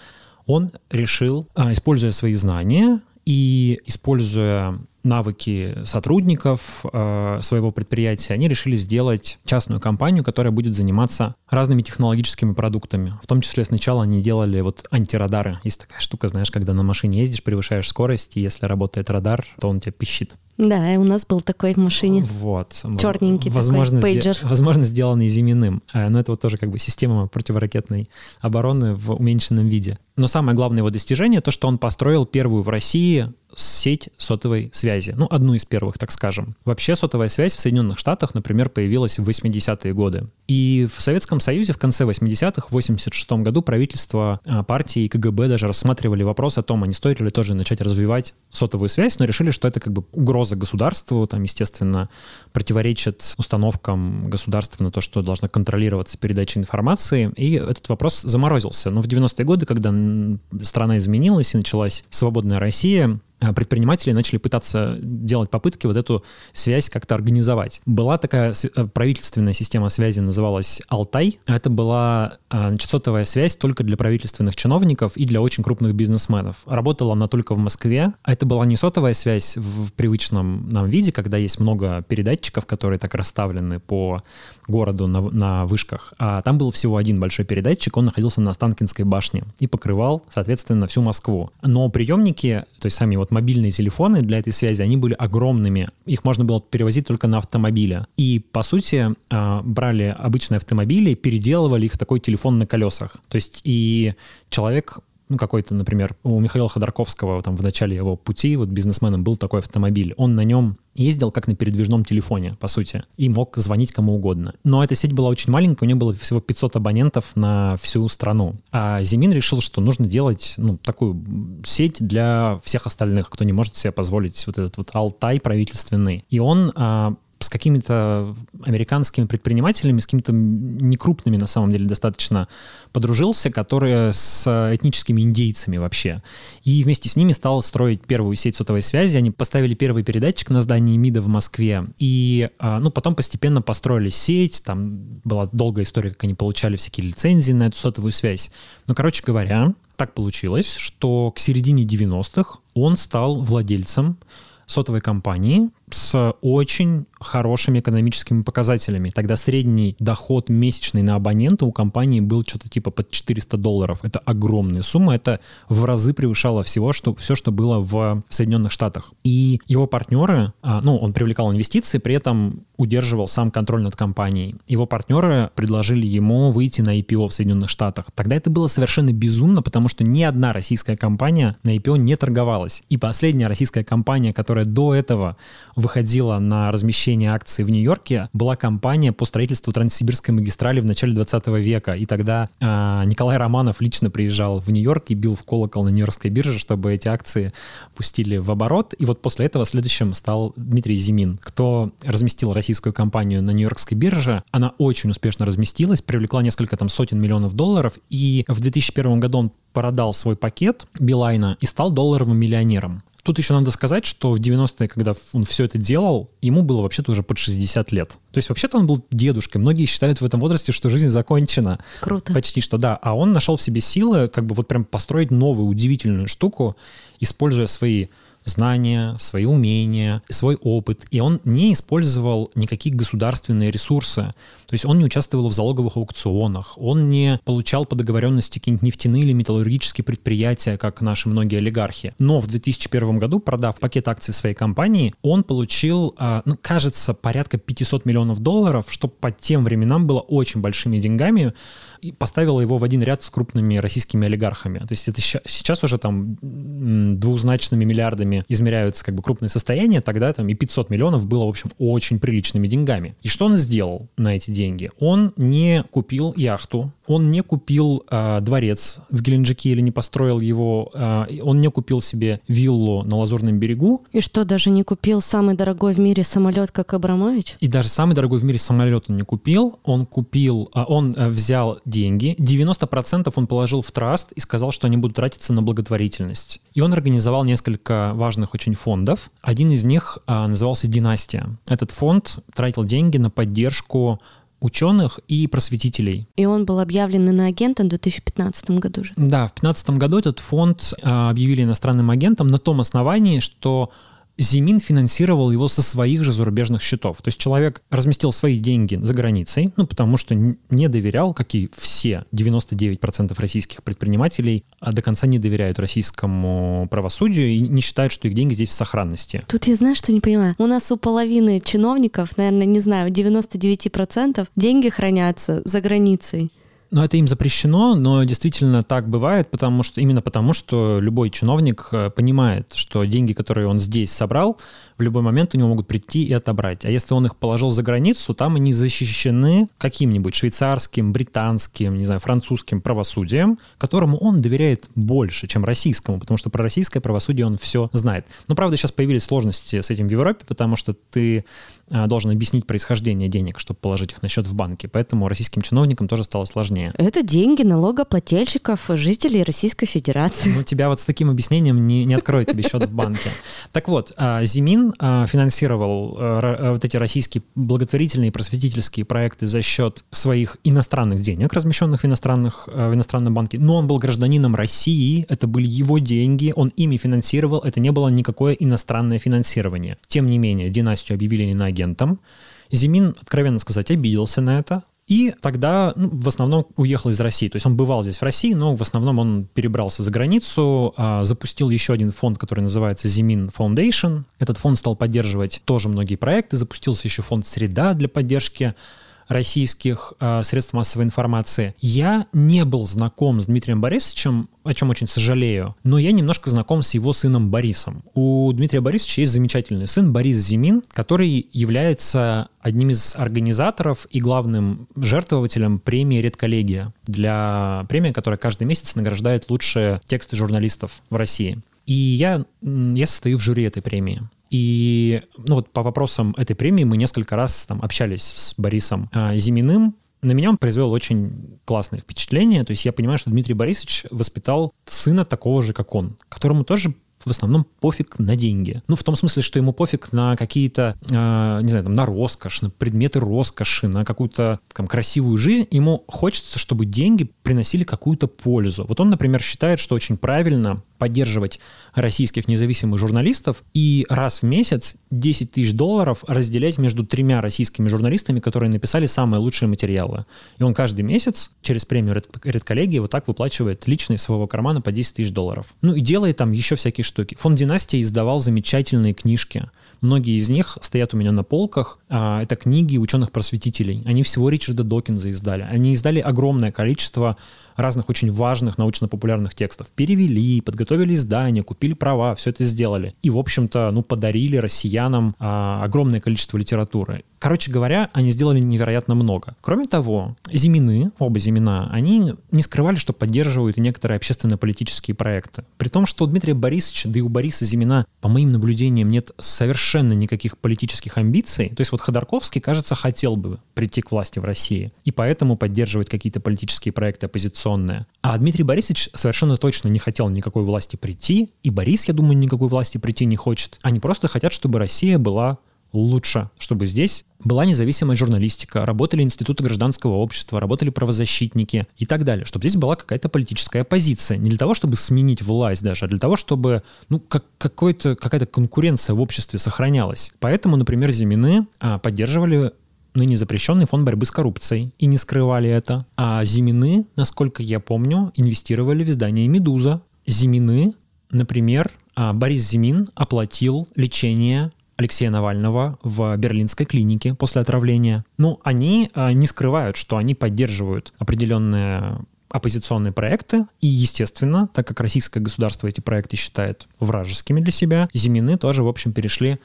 он решил, а, используя свои знания и используя навыки сотрудников э, своего предприятия, они решили сделать частную компанию, которая будет заниматься разными технологическими продуктами. В том числе сначала они делали вот антирадары. Есть такая штука, знаешь, когда на машине ездишь, превышаешь скорость, и если работает радар, то он тебя пищит. Да, у нас был такой в машине. Вот. Черненький возможно, такой пейджер. Сде- возможно, сделанный Зиминым. Э, но это вот тоже как бы система противоракетной обороны в уменьшенном виде. Но самое главное его достижение — то, что он построил первую в России сеть сотовой связи связи. Ну, одну из первых, так скажем. Вообще сотовая связь в Соединенных Штатах, например, появилась в 80-е годы. И в Советском Союзе в конце 80-х, в 86 году правительство а, партии и КГБ даже рассматривали вопрос о том, а не стоит ли тоже начать развивать сотовую связь, но решили, что это как бы угроза государству, там, естественно, противоречит установкам государства на то, что должна контролироваться передача информации, и этот вопрос заморозился. Но в 90-е годы, когда страна изменилась и началась свободная Россия, предприниматели начали пытаться делать попытки вот эту связь как-то организовать. Была такая э, правительственная система связи, называлась Алтай. Это была а, значит, связь только для правительственных чиновников и для очень крупных бизнесменов. Работала она только в Москве. Это была не сотовая связь в привычном нам виде, когда есть много передатчиков, которые так расставлены по городу на, на вышках. А там был всего один большой передатчик, он находился на Останкинской башне и покрывал, соответственно, всю Москву. Но приемники, то есть сами вот мобильные телефоны для этой связи, они были огромными. Их можно было перевозить только на автомобиле. И, по сути, а, брали обычные автомобили, переделывали их в такой телефон на колесах. То есть и человек ну, какой-то, например, у Михаила Ходорковского там в начале его пути, вот бизнесменом был такой автомобиль. Он на нем ездил как на передвижном телефоне, по сути, и мог звонить кому угодно. Но эта сеть была очень маленькая, у нее было всего 500 абонентов на всю страну. А Зимин решил, что нужно делать ну, такую сеть для всех остальных, кто не может себе позволить вот этот вот Алтай правительственный. И он а, с какими-то американскими предпринимателями, с какими-то некрупными на самом деле достаточно подружился, которые с этническими индейцами вообще. И вместе с ними стал строить первую сеть сотовой связи. Они поставили первый передатчик на здании МИДа в Москве. И а, ну, потом постепенно построили сеть. Там была долгая история, как они получали всякие лицензии на эту сотовую связь. Но, короче говоря, так получилось, что к середине 90-х он стал владельцем сотовой компании с очень хорошими экономическими показателями. Тогда средний доход месячный на абонента у компании был что-то типа под 400 долларов. Это огромная сумма, это в разы превышало всего, что, все, что было в Соединенных Штатах. И его партнеры, а, ну, он привлекал инвестиции, при этом удерживал сам контроль над компанией. Его партнеры предложили ему выйти на IPO в Соединенных Штатах. Тогда это было совершенно безумно, потому что ни одна российская компания на IPO не торговалась. И последняя российская компания, которая до этого выходила на размещение акций в Нью-Йорке, была компания по строительству Транссибирской магистрали в начале 20 века. И тогда э, Николай Романов лично приезжал в Нью-Йорк и бил в колокол на Нью-Йоркской бирже, чтобы эти акции пустили в оборот. И вот после этого следующим стал Дмитрий Зимин, кто разместил российскую компанию на Нью-Йоркской бирже. Она очень успешно разместилась, привлекла несколько там сотен миллионов долларов. И в 2001 году он продал свой пакет Билайна и стал долларовым миллионером. Тут еще надо сказать, что в 90-е, когда он все это делал, ему было вообще-то уже под 60 лет. То есть вообще-то он был дедушкой. Многие считают в этом возрасте, что жизнь закончена. Круто. Почти что, да. А он нашел в себе силы как бы вот прям построить новую удивительную штуку, используя свои знания, свои умения, свой опыт. И он не использовал никакие государственные ресурсы. То есть он не участвовал в залоговых аукционах, он не получал по договоренности какие-нибудь нефтяные или металлургические предприятия, как наши многие олигархи. Но в 2001 году, продав пакет акций своей компании, он получил, а, ну, кажется, порядка 500 миллионов долларов, что по тем временам было очень большими деньгами, и поставила его в один ряд с крупными российскими олигархами. То есть это сейчас уже там двузначными миллиардами измеряются как бы крупные состояния, тогда там и 500 миллионов было, в общем, очень приличными деньгами. И что он сделал на эти деньги? Он не купил яхту, он не купил э, дворец в Геленджике или не построил его, э, он не купил себе виллу на Лазурном берегу. И что, даже не купил самый дорогой в мире самолет, как Абрамович? И даже самый дорогой в мире самолет он не купил. Он купил, э, он э, взял деньги, 90% он положил в траст и сказал, что они будут тратиться на благотворительность. И он организовал несколько важных очень фондов. Один из них э, назывался «Династия». Этот фонд тратил деньги на поддержку ученых и просветителей. И он был объявлен иноагентом в 2015 году же. Да, в 2015 году этот фонд а, объявили иностранным агентом на том основании, что Зимин финансировал его со своих же зарубежных счетов. То есть человек разместил свои деньги за границей, ну, потому что не доверял, как и все 99% российских предпринимателей, а до конца не доверяют российскому правосудию и не считают, что их деньги здесь в сохранности. Тут я знаю, что не понимаю. У нас у половины чиновников, наверное, не знаю, 99% деньги хранятся за границей. Но это им запрещено, но действительно так бывает, потому что именно потому, что любой чиновник э, понимает, что деньги, которые он здесь собрал, в любой момент у него могут прийти и отобрать. А если он их положил за границу, там они защищены каким-нибудь швейцарским, британским, не знаю, французским правосудием, которому он доверяет больше, чем российскому, потому что про российское правосудие он все знает. Но, правда, сейчас появились сложности с этим в Европе, потому что ты а, должен объяснить происхождение денег, чтобы положить их на счет в банке. Поэтому российским чиновникам тоже стало сложнее. Это деньги налогоплательщиков, жителей Российской Федерации. Ну, тебя вот с таким объяснением не, не откроют тебе счет в банке. Так вот, а, Зимин а, финансировал вот эти российские благотворительные и просветительские проекты за счет своих иностранных денег, размещенных в, иностранных, в иностранном банке. Но он был гражданином России, это были его деньги, он ими финансировал, это не было никакое иностранное финансирование. Тем не менее, династию объявили не на агентом. Зимин, откровенно сказать, обиделся на это. И тогда ну, в основном уехал из России. То есть он бывал здесь в России, но в основном он перебрался за границу, а, запустил еще один фонд, который называется Зимин Foundation. Этот фонд стал поддерживать тоже многие проекты. Запустился еще фонд «Среда» для поддержки российских э, средств массовой информации. Я не был знаком с Дмитрием Борисовичем, о чем очень сожалею, но я немножко знаком с его сыном Борисом. У Дмитрия Борисовича есть замечательный сын Борис Зимин, который является одним из организаторов и главным жертвователем премии «Редколлегия», для премии, которая каждый месяц награждает лучшие тексты журналистов в России. И я, я состою в жюри этой премии. И ну вот по вопросам этой премии мы несколько раз там общались с Борисом э, Зиминым. На меня он произвел очень классное впечатление. То есть я понимаю, что Дмитрий Борисович воспитал сына такого же, как он, которому тоже в основном пофиг на деньги. Ну, в том смысле, что ему пофиг на какие-то, э, не знаю, там, на роскошь, на предметы роскоши, на какую-то там красивую жизнь. Ему хочется, чтобы деньги приносили какую-то пользу. Вот он, например, считает, что очень правильно поддерживать российских независимых журналистов и раз в месяц 10 тысяч долларов разделять между тремя российскими журналистами, которые написали самые лучшие материалы. И он каждый месяц через премию Редколлегии вот так выплачивает лично из своего кармана по 10 тысяч долларов. Ну и делает там еще всякие штуки. Фонд «Династия» издавал замечательные книжки. Многие из них стоят у меня на полках. А, это книги ученых-просветителей. Они всего Ричарда Докинза издали. Они издали огромное количество разных очень важных научно-популярных текстов. Перевели, подготовили издания, купили права, все это сделали. И, в общем-то, ну, подарили россиянам а, огромное количество литературы. Короче говоря, они сделали невероятно много. Кроме того, Зимины, оба Зимина, они не скрывали, что поддерживают и некоторые общественно-политические проекты. При том, что у Дмитрия Борисовича, да и у Бориса Зимина, по моим наблюдениям, нет совершенно никаких политических амбиций. То есть вот Ходорковский, кажется, хотел бы прийти к власти в России, и поэтому поддерживать какие-то политические проекты оппозиционные. А Дмитрий Борисович совершенно точно не хотел никакой власти прийти, и Борис, я думаю, никакой власти прийти не хочет. Они просто хотят, чтобы Россия была лучше, чтобы здесь была независимая журналистика, работали институты гражданского общества, работали правозащитники и так далее, чтобы здесь была какая-то политическая оппозиция. Не для того, чтобы сменить власть даже, а для того, чтобы ну, как, какая-то конкуренция в обществе сохранялась. Поэтому, например, Зимины а, поддерживали ныне запрещенный фонд борьбы с коррупцией и не скрывали это. А Зимины, насколько я помню, инвестировали в издание «Медуза». Зимины, например, а, Борис Зимин оплатил лечение Алексея Навального в берлинской клинике после отравления. Ну, они э, не скрывают, что они поддерживают определенные оппозиционные проекты, и, естественно, так как российское государство эти проекты считает вражескими для себя, Зимины тоже, в общем, перешли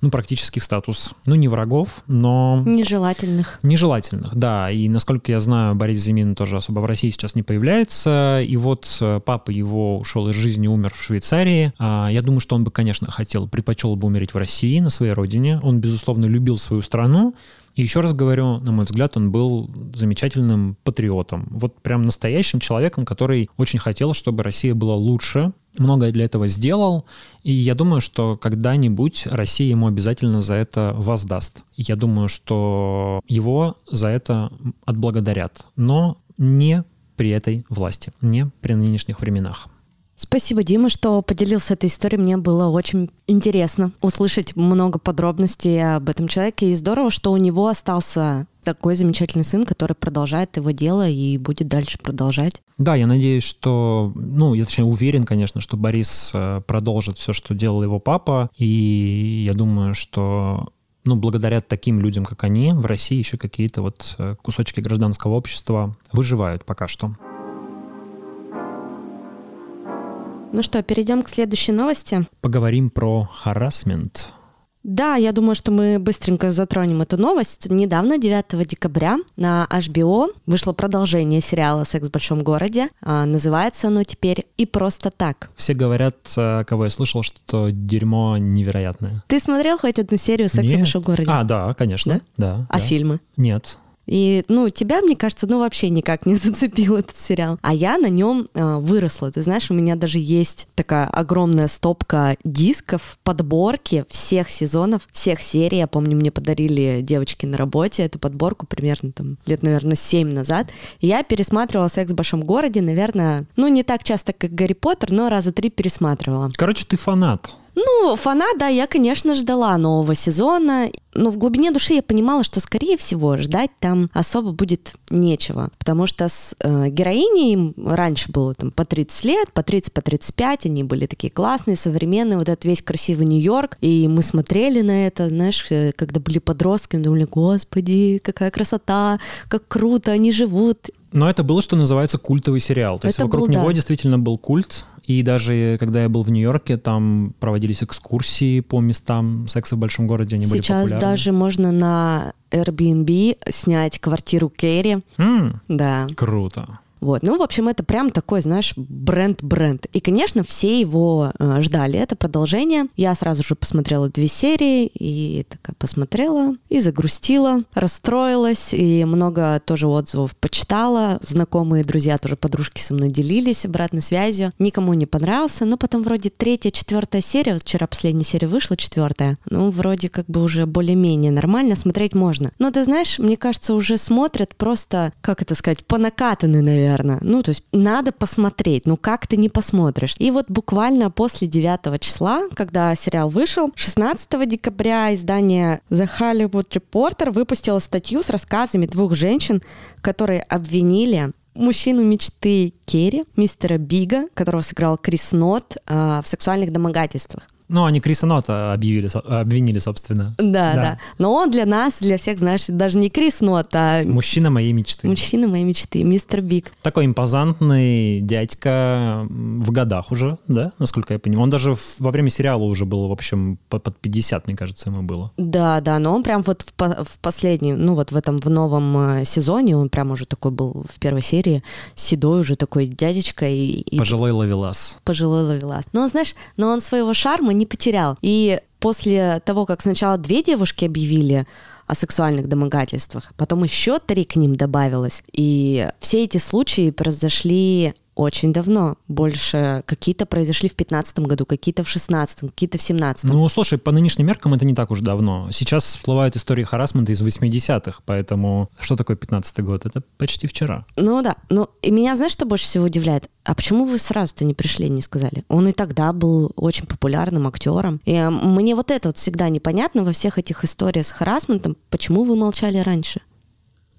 ну, практически в статус, ну, не врагов, но... Нежелательных. Нежелательных, да. И, насколько я знаю, Борис Зимин тоже особо в России сейчас не появляется. И вот э, папа его ушел из жизни, умер в Швейцарии. А, я думаю, что он бы, конечно, хотел, предпочел бы умереть в России, на своей родине. Он, безусловно, любил свою страну, и еще раз говорю, на мой взгляд, он был замечательным патриотом. Вот прям настоящим человеком, который очень хотел, чтобы Россия была лучше, многое для этого сделал, и я думаю, что когда-нибудь Россия ему обязательно за это воздаст. Я думаю, что его за это отблагодарят, но не при этой власти, не при нынешних временах. Спасибо, Дима, что поделился этой историей. Мне было очень интересно услышать много подробностей об этом человеке. И здорово, что у него остался такой замечательный сын, который продолжает его дело и будет дальше продолжать. Да, я надеюсь, что, ну, я точнее уверен, конечно, что Борис э, продолжит все, что делал его папа, и я думаю, что ну, благодаря таким людям, как они, в России еще какие-то вот э, кусочки гражданского общества выживают пока что. Ну что, перейдем к следующей новости. Поговорим про харасмент. Да, я думаю, что мы быстренько затронем эту новость. Недавно, 9 декабря, на HBO вышло продолжение сериала «Секс в большом городе». А, называется оно теперь «И просто так». Все говорят, э, кого я слышал, что дерьмо невероятное. Ты смотрел хоть одну серию «Секса Нет. в большом городе»? А, да, конечно. Да? А да. фильмы? Нет. И, ну, тебя, мне кажется, ну, вообще никак не зацепил этот сериал. А я на нем э, выросла. Ты знаешь, у меня даже есть такая огромная стопка дисков, подборки всех сезонов, всех серий. Я помню, мне подарили девочки на работе эту подборку примерно там лет, наверное, 7 назад. Я пересматривала «Секс в большом городе», наверное, ну, не так часто, как «Гарри Поттер», но раза три пересматривала. Короче, ты фанат. Ну, фанат, да, я, конечно, ждала нового сезона, но в глубине души я понимала, что, скорее всего, ждать там особо будет нечего, потому что с э, героиней им раньше было там по 30 лет, по 30, по 35, они были такие классные, современные, вот этот весь красивый Нью-Йорк, и мы смотрели на это, знаешь, э, когда были подростками, думали, господи, какая красота, как круто! Они живут, Но это было, что называется, культовый сериал. То есть Это вокруг был, него да. действительно был культ. И даже когда я был в Нью-Йорке, там проводились экскурсии по местам секса в большом городе, они были Сейчас даже можно на Airbnb снять квартиру Кэрри, М, да. круто. Вот, ну, в общем, это прям такой, знаешь, бренд-бренд. И, конечно, все его э, ждали. Это продолжение. Я сразу же посмотрела две серии и такая посмотрела и загрустила, расстроилась, и много тоже отзывов почитала. Знакомые друзья, тоже подружки со мной делились обратной связью. Никому не понравился, но потом вроде третья, четвертая серия, вот вчера последняя серия вышла, четвертая, ну, вроде как бы уже более-менее нормально, смотреть можно. Но ты знаешь, мне кажется, уже смотрят просто, как это сказать, по накатанной, наверное. Ну, то есть надо посмотреть, ну как ты не посмотришь? И вот буквально после 9 числа, когда сериал вышел, 16 декабря издание The Hollywood Reporter выпустило статью с рассказами двух женщин, которые обвинили мужчину мечты Керри, мистера Бига, которого сыграл Крис Нот, а, в сексуальных домогательствах. Ну, они Криса Нота объявили, обвинили, собственно. Да, Да. да, Но он для нас, для всех, знаешь, даже не Крис Нот, а Мужчина моей мечты. мужчина моей мечты, мистер Биг. Такой импозантный дядька в годах уже, да, насколько я понимаю. Он даже во время сериала уже был, в общем, по- под 50, мне кажется, ему было. Да, да, но он прям вот в, по- в последнем, ну вот в этом, в новом э, сезоне, он прям уже такой был в первой серии, седой уже такой дядечка и, и Пожилой ловелас. пожилой ловелас. Но знаешь, но он своего шарма не потерял. И после того, как сначала две девушки объявили о сексуальных домогательствах, потом еще три к ним добавилось. И все эти случаи произошли очень давно. Больше какие-то произошли в 15 году, какие-то в 16 какие-то в 17 Ну, слушай, по нынешним меркам это не так уж давно. Сейчас всплывают истории харасмента из 80-х, поэтому что такое 15-й год? Это почти вчера. Ну да, ну и меня знаешь, что больше всего удивляет? А почему вы сразу-то не пришли и не сказали? Он и тогда был очень популярным актером. И э, мне вот это вот всегда непонятно во всех этих историях с харасментом, почему вы молчали раньше?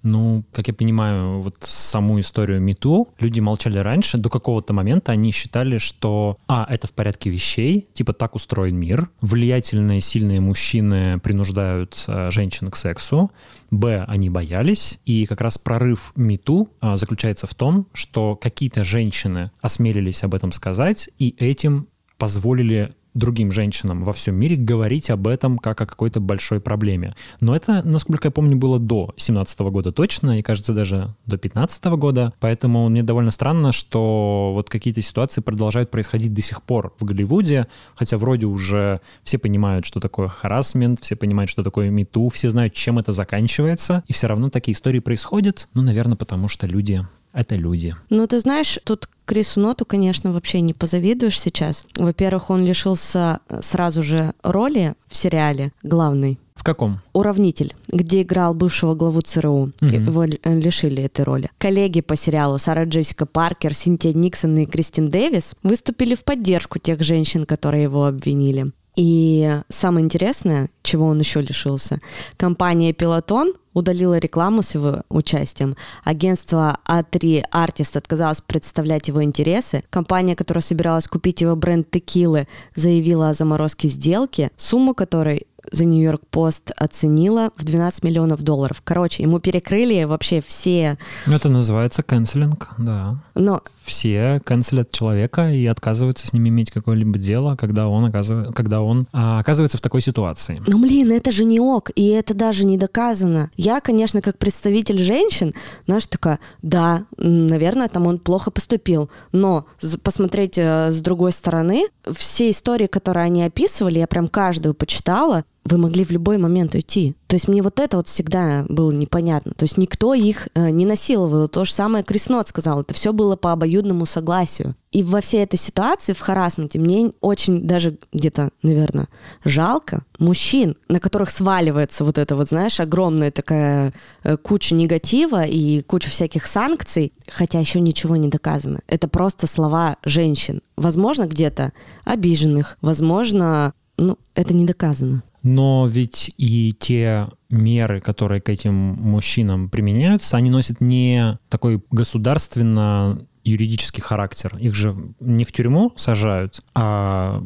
Ну, как я понимаю, вот саму историю МИТУ люди молчали раньше. До какого-то момента они считали, что А, это в порядке вещей, типа так устроен мир. Влиятельные, сильные мужчины принуждают э, женщин к сексу. Б, они боялись. И как раз прорыв МИТУ а, заключается в том, что какие-то женщины осмелились об этом сказать, и этим позволили другим женщинам во всем мире говорить об этом как о какой-то большой проблеме. Но это, насколько я помню, было до 17 года точно, и, кажется, даже до 15 года. Поэтому мне довольно странно, что вот какие-то ситуации продолжают происходить до сих пор в Голливуде, хотя вроде уже все понимают, что такое харасмент, все понимают, что такое мету, все знают, чем это заканчивается, и все равно такие истории происходят. Ну, наверное, потому что люди — это люди. Ну, ты знаешь, тут Крису Ноту, конечно, вообще не позавидуешь сейчас. Во-первых, он лишился сразу же роли в сериале главной. В каком? «Уравнитель», где играл бывшего главу ЦРУ. Мгм. Его э, лишили этой роли. Коллеги по сериалу Сара Джессика Паркер, Синтия Никсон и Кристин Дэвис выступили в поддержку тех женщин, которые его обвинили. И самое интересное, чего он еще лишился, компания Пилотон удалила рекламу с его участием. Агентство A3 Artist отказалось представлять его интересы. Компания, которая собиралась купить его бренд текилы, заявила о заморозке сделки, сумму которой The New York Post оценила в 12 миллионов долларов. Короче, ему перекрыли вообще все... Это называется канцелинг, да. Но все канцелят человека и отказываются с ним иметь какое-либо дело, когда он, оказывает, когда он а, оказывается в такой ситуации. Ну, блин, это же не ок, и это даже не доказано. Я, конечно, как представитель женщин, знаешь, такая, да, наверное, там он плохо поступил, но посмотреть э, с другой стороны, все истории, которые они описывали, я прям каждую почитала, вы могли в любой момент уйти. То есть мне вот это вот всегда было непонятно. То есть никто их э, не насиловал. То же самое Криснот сказал. Это все было по обоюдному согласию. И во всей этой ситуации, в харасменте, мне очень даже где-то, наверное, жалко мужчин, на которых сваливается вот это вот, знаешь, огромная такая э, куча негатива и куча всяких санкций, хотя еще ничего не доказано. Это просто слова женщин. Возможно, где-то обиженных, возможно, ну, это не доказано. Но ведь и те меры, которые к этим мужчинам применяются, они носят не такой государственно юридический характер. Их же не в тюрьму сажают, а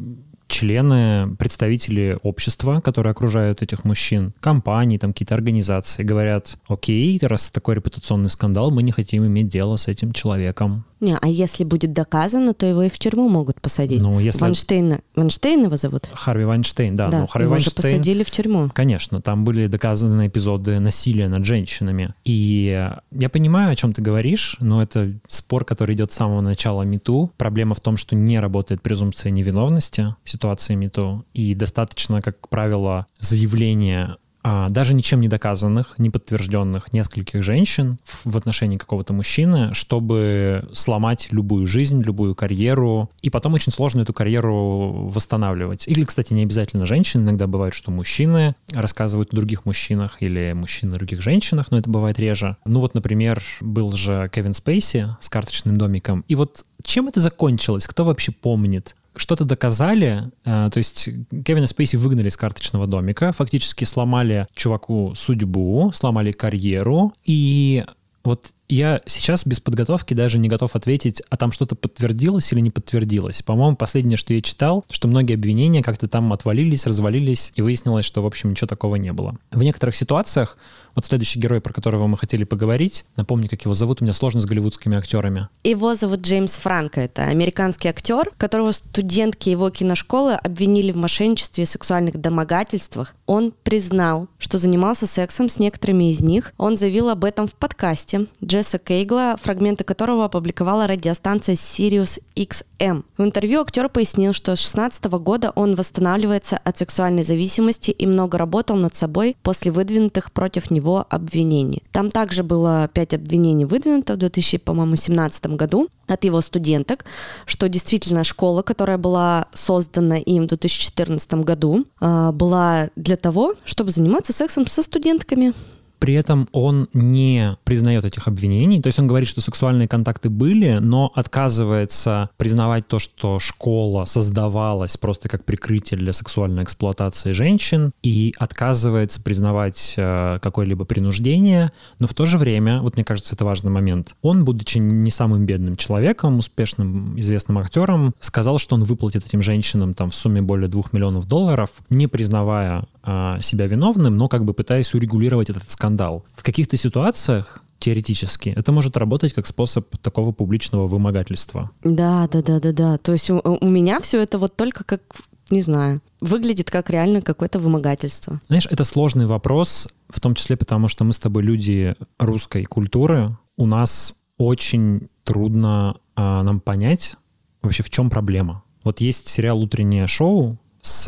члены, представители общества, которые окружают этих мужчин, компании, там какие-то организации, говорят, окей, раз такой репутационный скандал, мы не хотим иметь дело с этим человеком. Не, а если будет доказано, то его и в тюрьму могут посадить. Ну, если... Вайнштейна, Вайнштейн его зовут? Харви Вайнштейн, да. да ну, Харви его Вайнштейн... же посадили в тюрьму. Конечно, там были доказаны эпизоды насилия над женщинами. И я понимаю, о чем ты говоришь, но это спор, который идет с самого начала МИТУ. Проблема в том, что не работает презумпция невиновности ситуации МИТУ. И достаточно, как правило, заявления а, даже ничем не доказанных, не подтвержденных нескольких женщин в отношении какого-то мужчины, чтобы сломать любую жизнь, любую карьеру, и потом очень сложно эту карьеру восстанавливать. Или, кстати, не обязательно женщины, иногда бывает, что мужчины рассказывают о других мужчинах или мужчины о других женщинах, но это бывает реже. Ну вот, например, был же Кевин Спейси с карточным домиком, и вот чем это закончилось? Кто вообще помнит? Что-то доказали, э, то есть Кевина Спейси выгнали из карточного домика, фактически сломали чуваку судьбу, сломали карьеру, и вот я сейчас без подготовки даже не готов ответить, а там что-то подтвердилось или не подтвердилось. По-моему, последнее, что я читал, что многие обвинения как-то там отвалились, развалились, и выяснилось, что, в общем, ничего такого не было. В некоторых ситуациях, вот следующий герой, про которого мы хотели поговорить, напомню, как его зовут, у меня сложно с голливудскими актерами. Его зовут Джеймс Франко, это американский актер, которого студентки его киношколы обвинили в мошенничестве и сексуальных домогательствах. Он признал, что занимался сексом с некоторыми из них. Он заявил об этом в подкасте Джесса Кейгла, фрагменты которого опубликовала радиостанция Sirius XM. В интервью актер пояснил, что с 2016 года он восстанавливается от сексуальной зависимости и много работал над собой после выдвинутых против него обвинений. Там также было пять обвинений выдвинуто в 2017 году от его студенток, что действительно школа, которая была создана им в 2014 году, а, была для того, чтобы заниматься сексом со студентками. При этом он не признает этих обвинений. То есть он говорит, что сексуальные контакты были, но отказывается признавать то, что школа создавалась просто как прикрытие для сексуальной эксплуатации женщин, и отказывается признавать э, какое-либо принуждение. Но в то же время, вот мне кажется, это важный момент, он, будучи не самым бедным человеком, успешным, известным актером, сказал, что он выплатит этим женщинам там в сумме более двух миллионов долларов, не признавая э, себя виновным, но как бы пытаясь урегулировать этот скандал скандал. В каких-то ситуациях теоретически. Это может работать как способ такого публичного вымогательства. Да, да, да, да, да. То есть у, у меня все это вот только как, не знаю, выглядит как реально какое-то вымогательство. Знаешь, это сложный вопрос, в том числе потому, что мы с тобой люди русской культуры. У нас очень трудно а, нам понять вообще, в чем проблема. Вот есть сериал «Утреннее шоу» с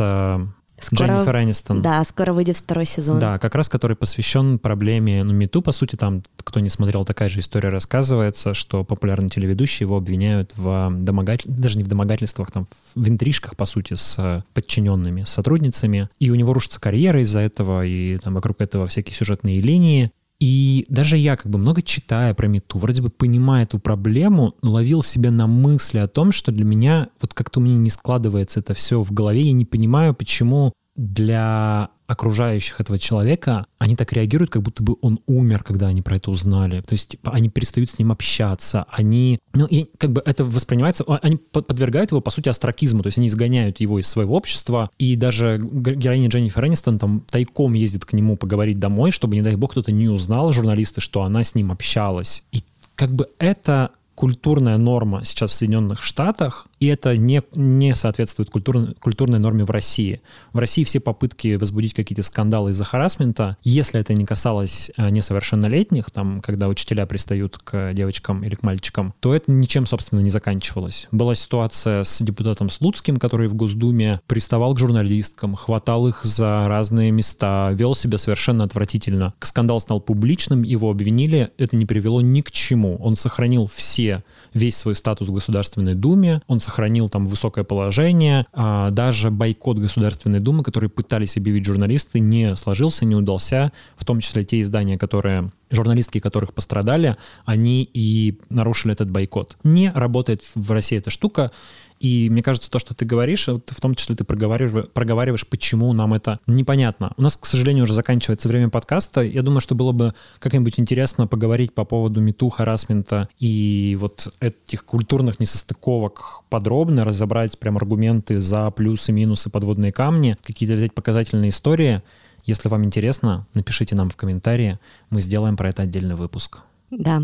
Скоро, Дженнифер Энистон. Да, скоро выйдет второй сезон. Да, как раз который посвящен проблеме, ну, МИТУ, по сути, там, кто не смотрел, такая же история рассказывается, что популярный телеведущий его обвиняют в домогательствах, даже не в домогательствах, там, в интрижках, по сути, с подчиненными, с сотрудницами, и у него рушится карьера из-за этого, и там вокруг этого всякие сюжетные линии, и даже я, как бы много читая про мету, вроде бы понимая эту проблему, ловил себя на мысли о том, что для меня вот как-то у меня не складывается это все в голове. Я не понимаю, почему для окружающих этого человека, они так реагируют, как будто бы он умер, когда они про это узнали. То есть они перестают с ним общаться, они... Ну, и как бы это воспринимается... Они подвергают его, по сути, астракизму, то есть они изгоняют его из своего общества, и даже героиня Дженнифер Энистон там тайком ездит к нему поговорить домой, чтобы, не дай бог, кто-то не узнал, журналисты, что она с ним общалась. И как бы это культурная норма сейчас в Соединенных Штатах, и это не, не соответствует культур, культурной норме в России. В России все попытки возбудить какие-то скандалы из-за харасмента, если это не касалось э, несовершеннолетних, там, когда учителя пристают к девочкам или к мальчикам, то это ничем, собственно, не заканчивалось. Была ситуация с депутатом Слуцким, который в Госдуме приставал к журналисткам, хватал их за разные места, вел себя совершенно отвратительно. Скандал стал публичным, его обвинили, это не привело ни к чему. Он сохранил все весь свой статус в Государственной Думе, он сохранил там высокое положение, а даже бойкот Государственной Думы, который пытались объявить журналисты, не сложился, не удался, в том числе те издания, которые журналистки, которых пострадали, они и нарушили этот бойкот. Не работает в России эта штука, и мне кажется, то, что ты говоришь, в том числе ты проговариваешь, проговариваешь, почему нам это непонятно. У нас, к сожалению, уже заканчивается время подкаста. Я думаю, что было бы как-нибудь интересно поговорить по поводу мету, харасмента и вот этих культурных несостыковок подробно, разобрать прям аргументы за плюсы, минусы, подводные камни, какие-то взять показательные истории. Если вам интересно, напишите нам в комментарии, мы сделаем про это отдельный выпуск. Да.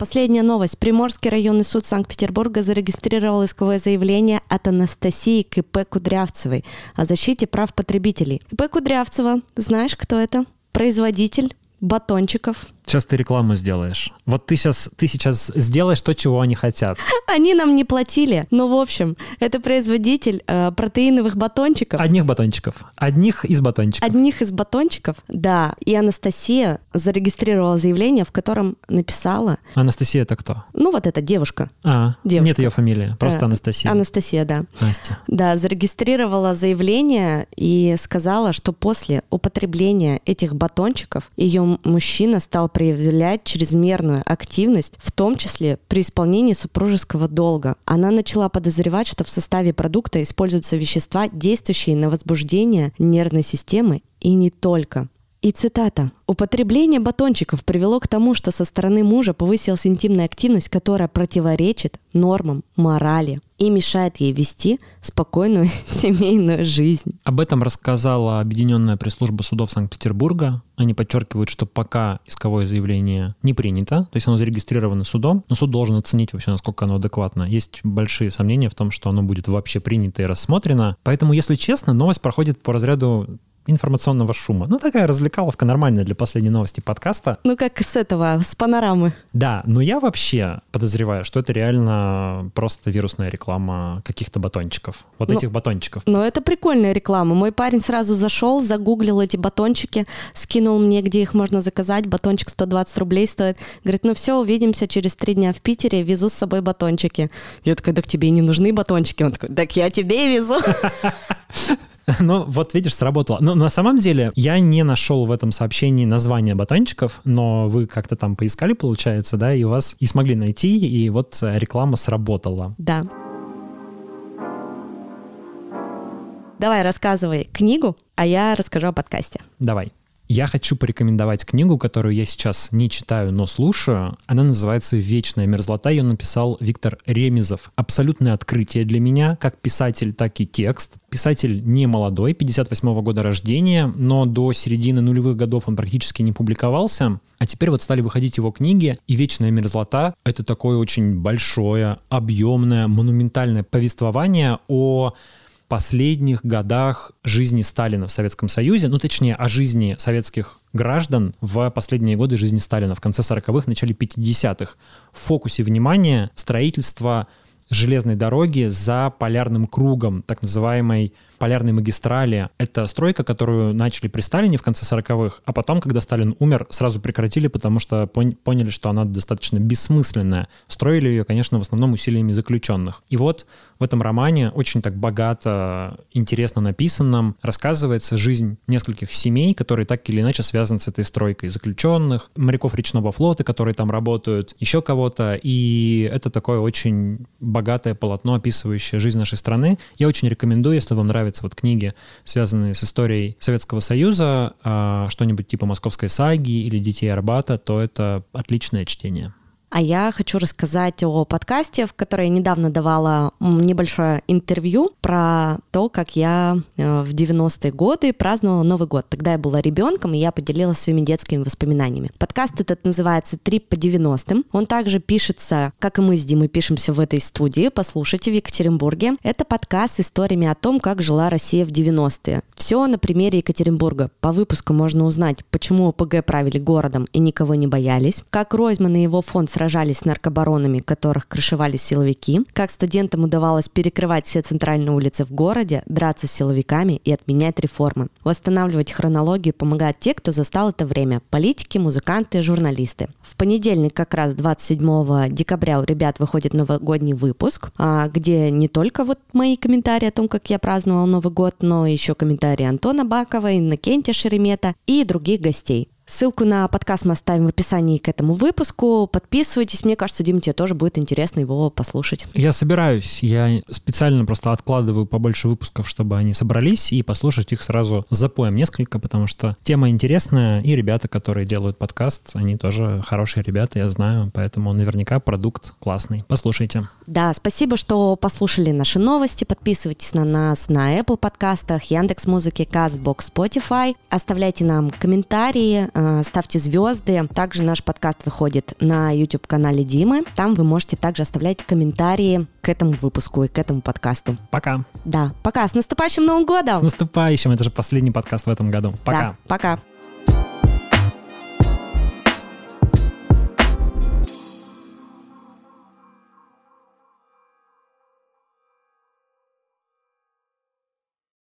Последняя новость. Приморский районный суд Санкт-Петербурга зарегистрировал исковое заявление от Анастасии КП Кудрявцевой о защите прав потребителей. КП Кудрявцева, знаешь, кто это? Производитель батончиков. Сейчас ты рекламу сделаешь. Вот ты сейчас, ты сейчас сделаешь то, чего они хотят. Они нам не платили. Но, в общем, это производитель э, протеиновых батончиков. Одних батончиков. Одних из батончиков. Одних из батончиков, да. И Анастасия зарегистрировала заявление, в котором написала... Анастасия это кто? Ну, вот эта девушка. А, девушка. нет ее фамилии, просто э, Анастасия. Анастасия, да. Настя. Да, зарегистрировала заявление и сказала, что после употребления этих батончиков ее мужчина стал проявлять чрезмерную активность, в том числе при исполнении супружеского долга. Она начала подозревать, что в составе продукта используются вещества, действующие на возбуждение нервной системы и не только. И цитата. «Употребление батончиков привело к тому, что со стороны мужа повысилась интимная активность, которая противоречит нормам морали и мешает ей вести спокойную семейную жизнь». Об этом рассказала Объединенная пресс-служба судов Санкт-Петербурга. Они подчеркивают, что пока исковое заявление не принято, то есть оно зарегистрировано судом, но суд должен оценить вообще, насколько оно адекватно. Есть большие сомнения в том, что оно будет вообще принято и рассмотрено. Поэтому, если честно, новость проходит по разряду информационного шума. Ну, такая развлекаловка нормальная для последней новости подкаста. Ну, как с этого, с панорамы. Да, но я вообще подозреваю, что это реально просто вирусная реклама каких-то батончиков. Вот но, этих батончиков. Но это прикольная реклама. Мой парень сразу зашел, загуглил эти батончики, скинул мне, где их можно заказать. Батончик 120 рублей стоит. Говорит, ну все, увидимся через три дня в Питере, везу с собой батончики. Я такая, так тебе не нужны батончики? Он такой, так я тебе везу. Ну, вот видишь, сработало. Но на самом деле я не нашел в этом сообщении названия батончиков, но вы как-то там поискали, получается, да, и вас и смогли найти, и вот реклама сработала. Да. Давай, рассказывай книгу, а я расскажу о подкасте. Давай. Я хочу порекомендовать книгу, которую я сейчас не читаю, но слушаю. Она называется «Вечная мерзлота». Ее написал Виктор Ремезов. Абсолютное открытие для меня, как писатель, так и текст. Писатель не молодой, 58 -го года рождения, но до середины нулевых годов он практически не публиковался. А теперь вот стали выходить его книги, и «Вечная мерзлота» — это такое очень большое, объемное, монументальное повествование о последних годах жизни Сталина в Советском Союзе, ну, точнее, о жизни советских граждан в последние годы жизни Сталина, в конце 40-х, начале 50-х. В фокусе внимания строительство железной дороги за полярным кругом, так называемой полярной магистрали. Это стройка, которую начали при Сталине в конце 40-х, а потом, когда Сталин умер, сразу прекратили, потому что поняли, что она достаточно бессмысленная. Строили ее, конечно, в основном усилиями заключенных. И вот в этом романе очень так богато, интересно написанном рассказывается жизнь нескольких семей, которые так или иначе связаны с этой стройкой. Заключенных, моряков речного флота, которые там работают, еще кого-то. И это такое очень богатое полотно, описывающее жизнь нашей страны. Я очень рекомендую, если вам нравятся вот книги, связанные с историей Советского Союза, а, что-нибудь типа «Московской саги» или «Детей Арбата», то это отличное чтение. А я хочу рассказать о подкасте, в которой я недавно давала небольшое интервью про то, как я э, в 90-е годы праздновала Новый год. Тогда я была ребенком, и я поделилась своими детскими воспоминаниями. Подкаст этот называется «Трип по 90-м». Он также пишется, как и мы с Димой пишемся в этой студии. Послушайте в Екатеринбурге. Это подкаст с историями о том, как жила Россия в 90-е. Все на примере Екатеринбурга. По выпуску можно узнать, почему ОПГ правили городом и никого не боялись, как Ройзман и его фонд сражались с наркобаронами, которых крышевали силовики, как студентам удавалось перекрывать все центральные улицы в городе, драться с силовиками и отменять реформы. Восстанавливать хронологию помогают те, кто застал это время – политики, музыканты, журналисты. В понедельник, как раз 27 декабря, у ребят выходит новогодний выпуск, а, где не только вот мои комментарии о том, как я праздновал Новый год, но еще комментарии Антона Бакова, Иннокентия Шеремета и других гостей. Ссылку на подкаст мы оставим в описании к этому выпуску. Подписывайтесь. Мне кажется, Дим, тебе тоже будет интересно его послушать. Я собираюсь. Я специально просто откладываю побольше выпусков, чтобы они собрались, и послушать их сразу с запоем несколько, потому что тема интересная, и ребята, которые делают подкаст, они тоже хорошие ребята, я знаю, поэтому наверняка продукт классный. Послушайте. Да, спасибо, что послушали наши новости. Подписывайтесь на нас на Apple подкастах, Яндекс Музыки, Castbox, Spotify. Оставляйте нам комментарии, ставьте звезды. Также наш подкаст выходит на YouTube-канале Димы. Там вы можете также оставлять комментарии к этому выпуску и к этому подкасту. Пока. Да, пока. С наступающим Новым годом! С наступающим! Это же последний подкаст в этом году. Пока. Да, пока.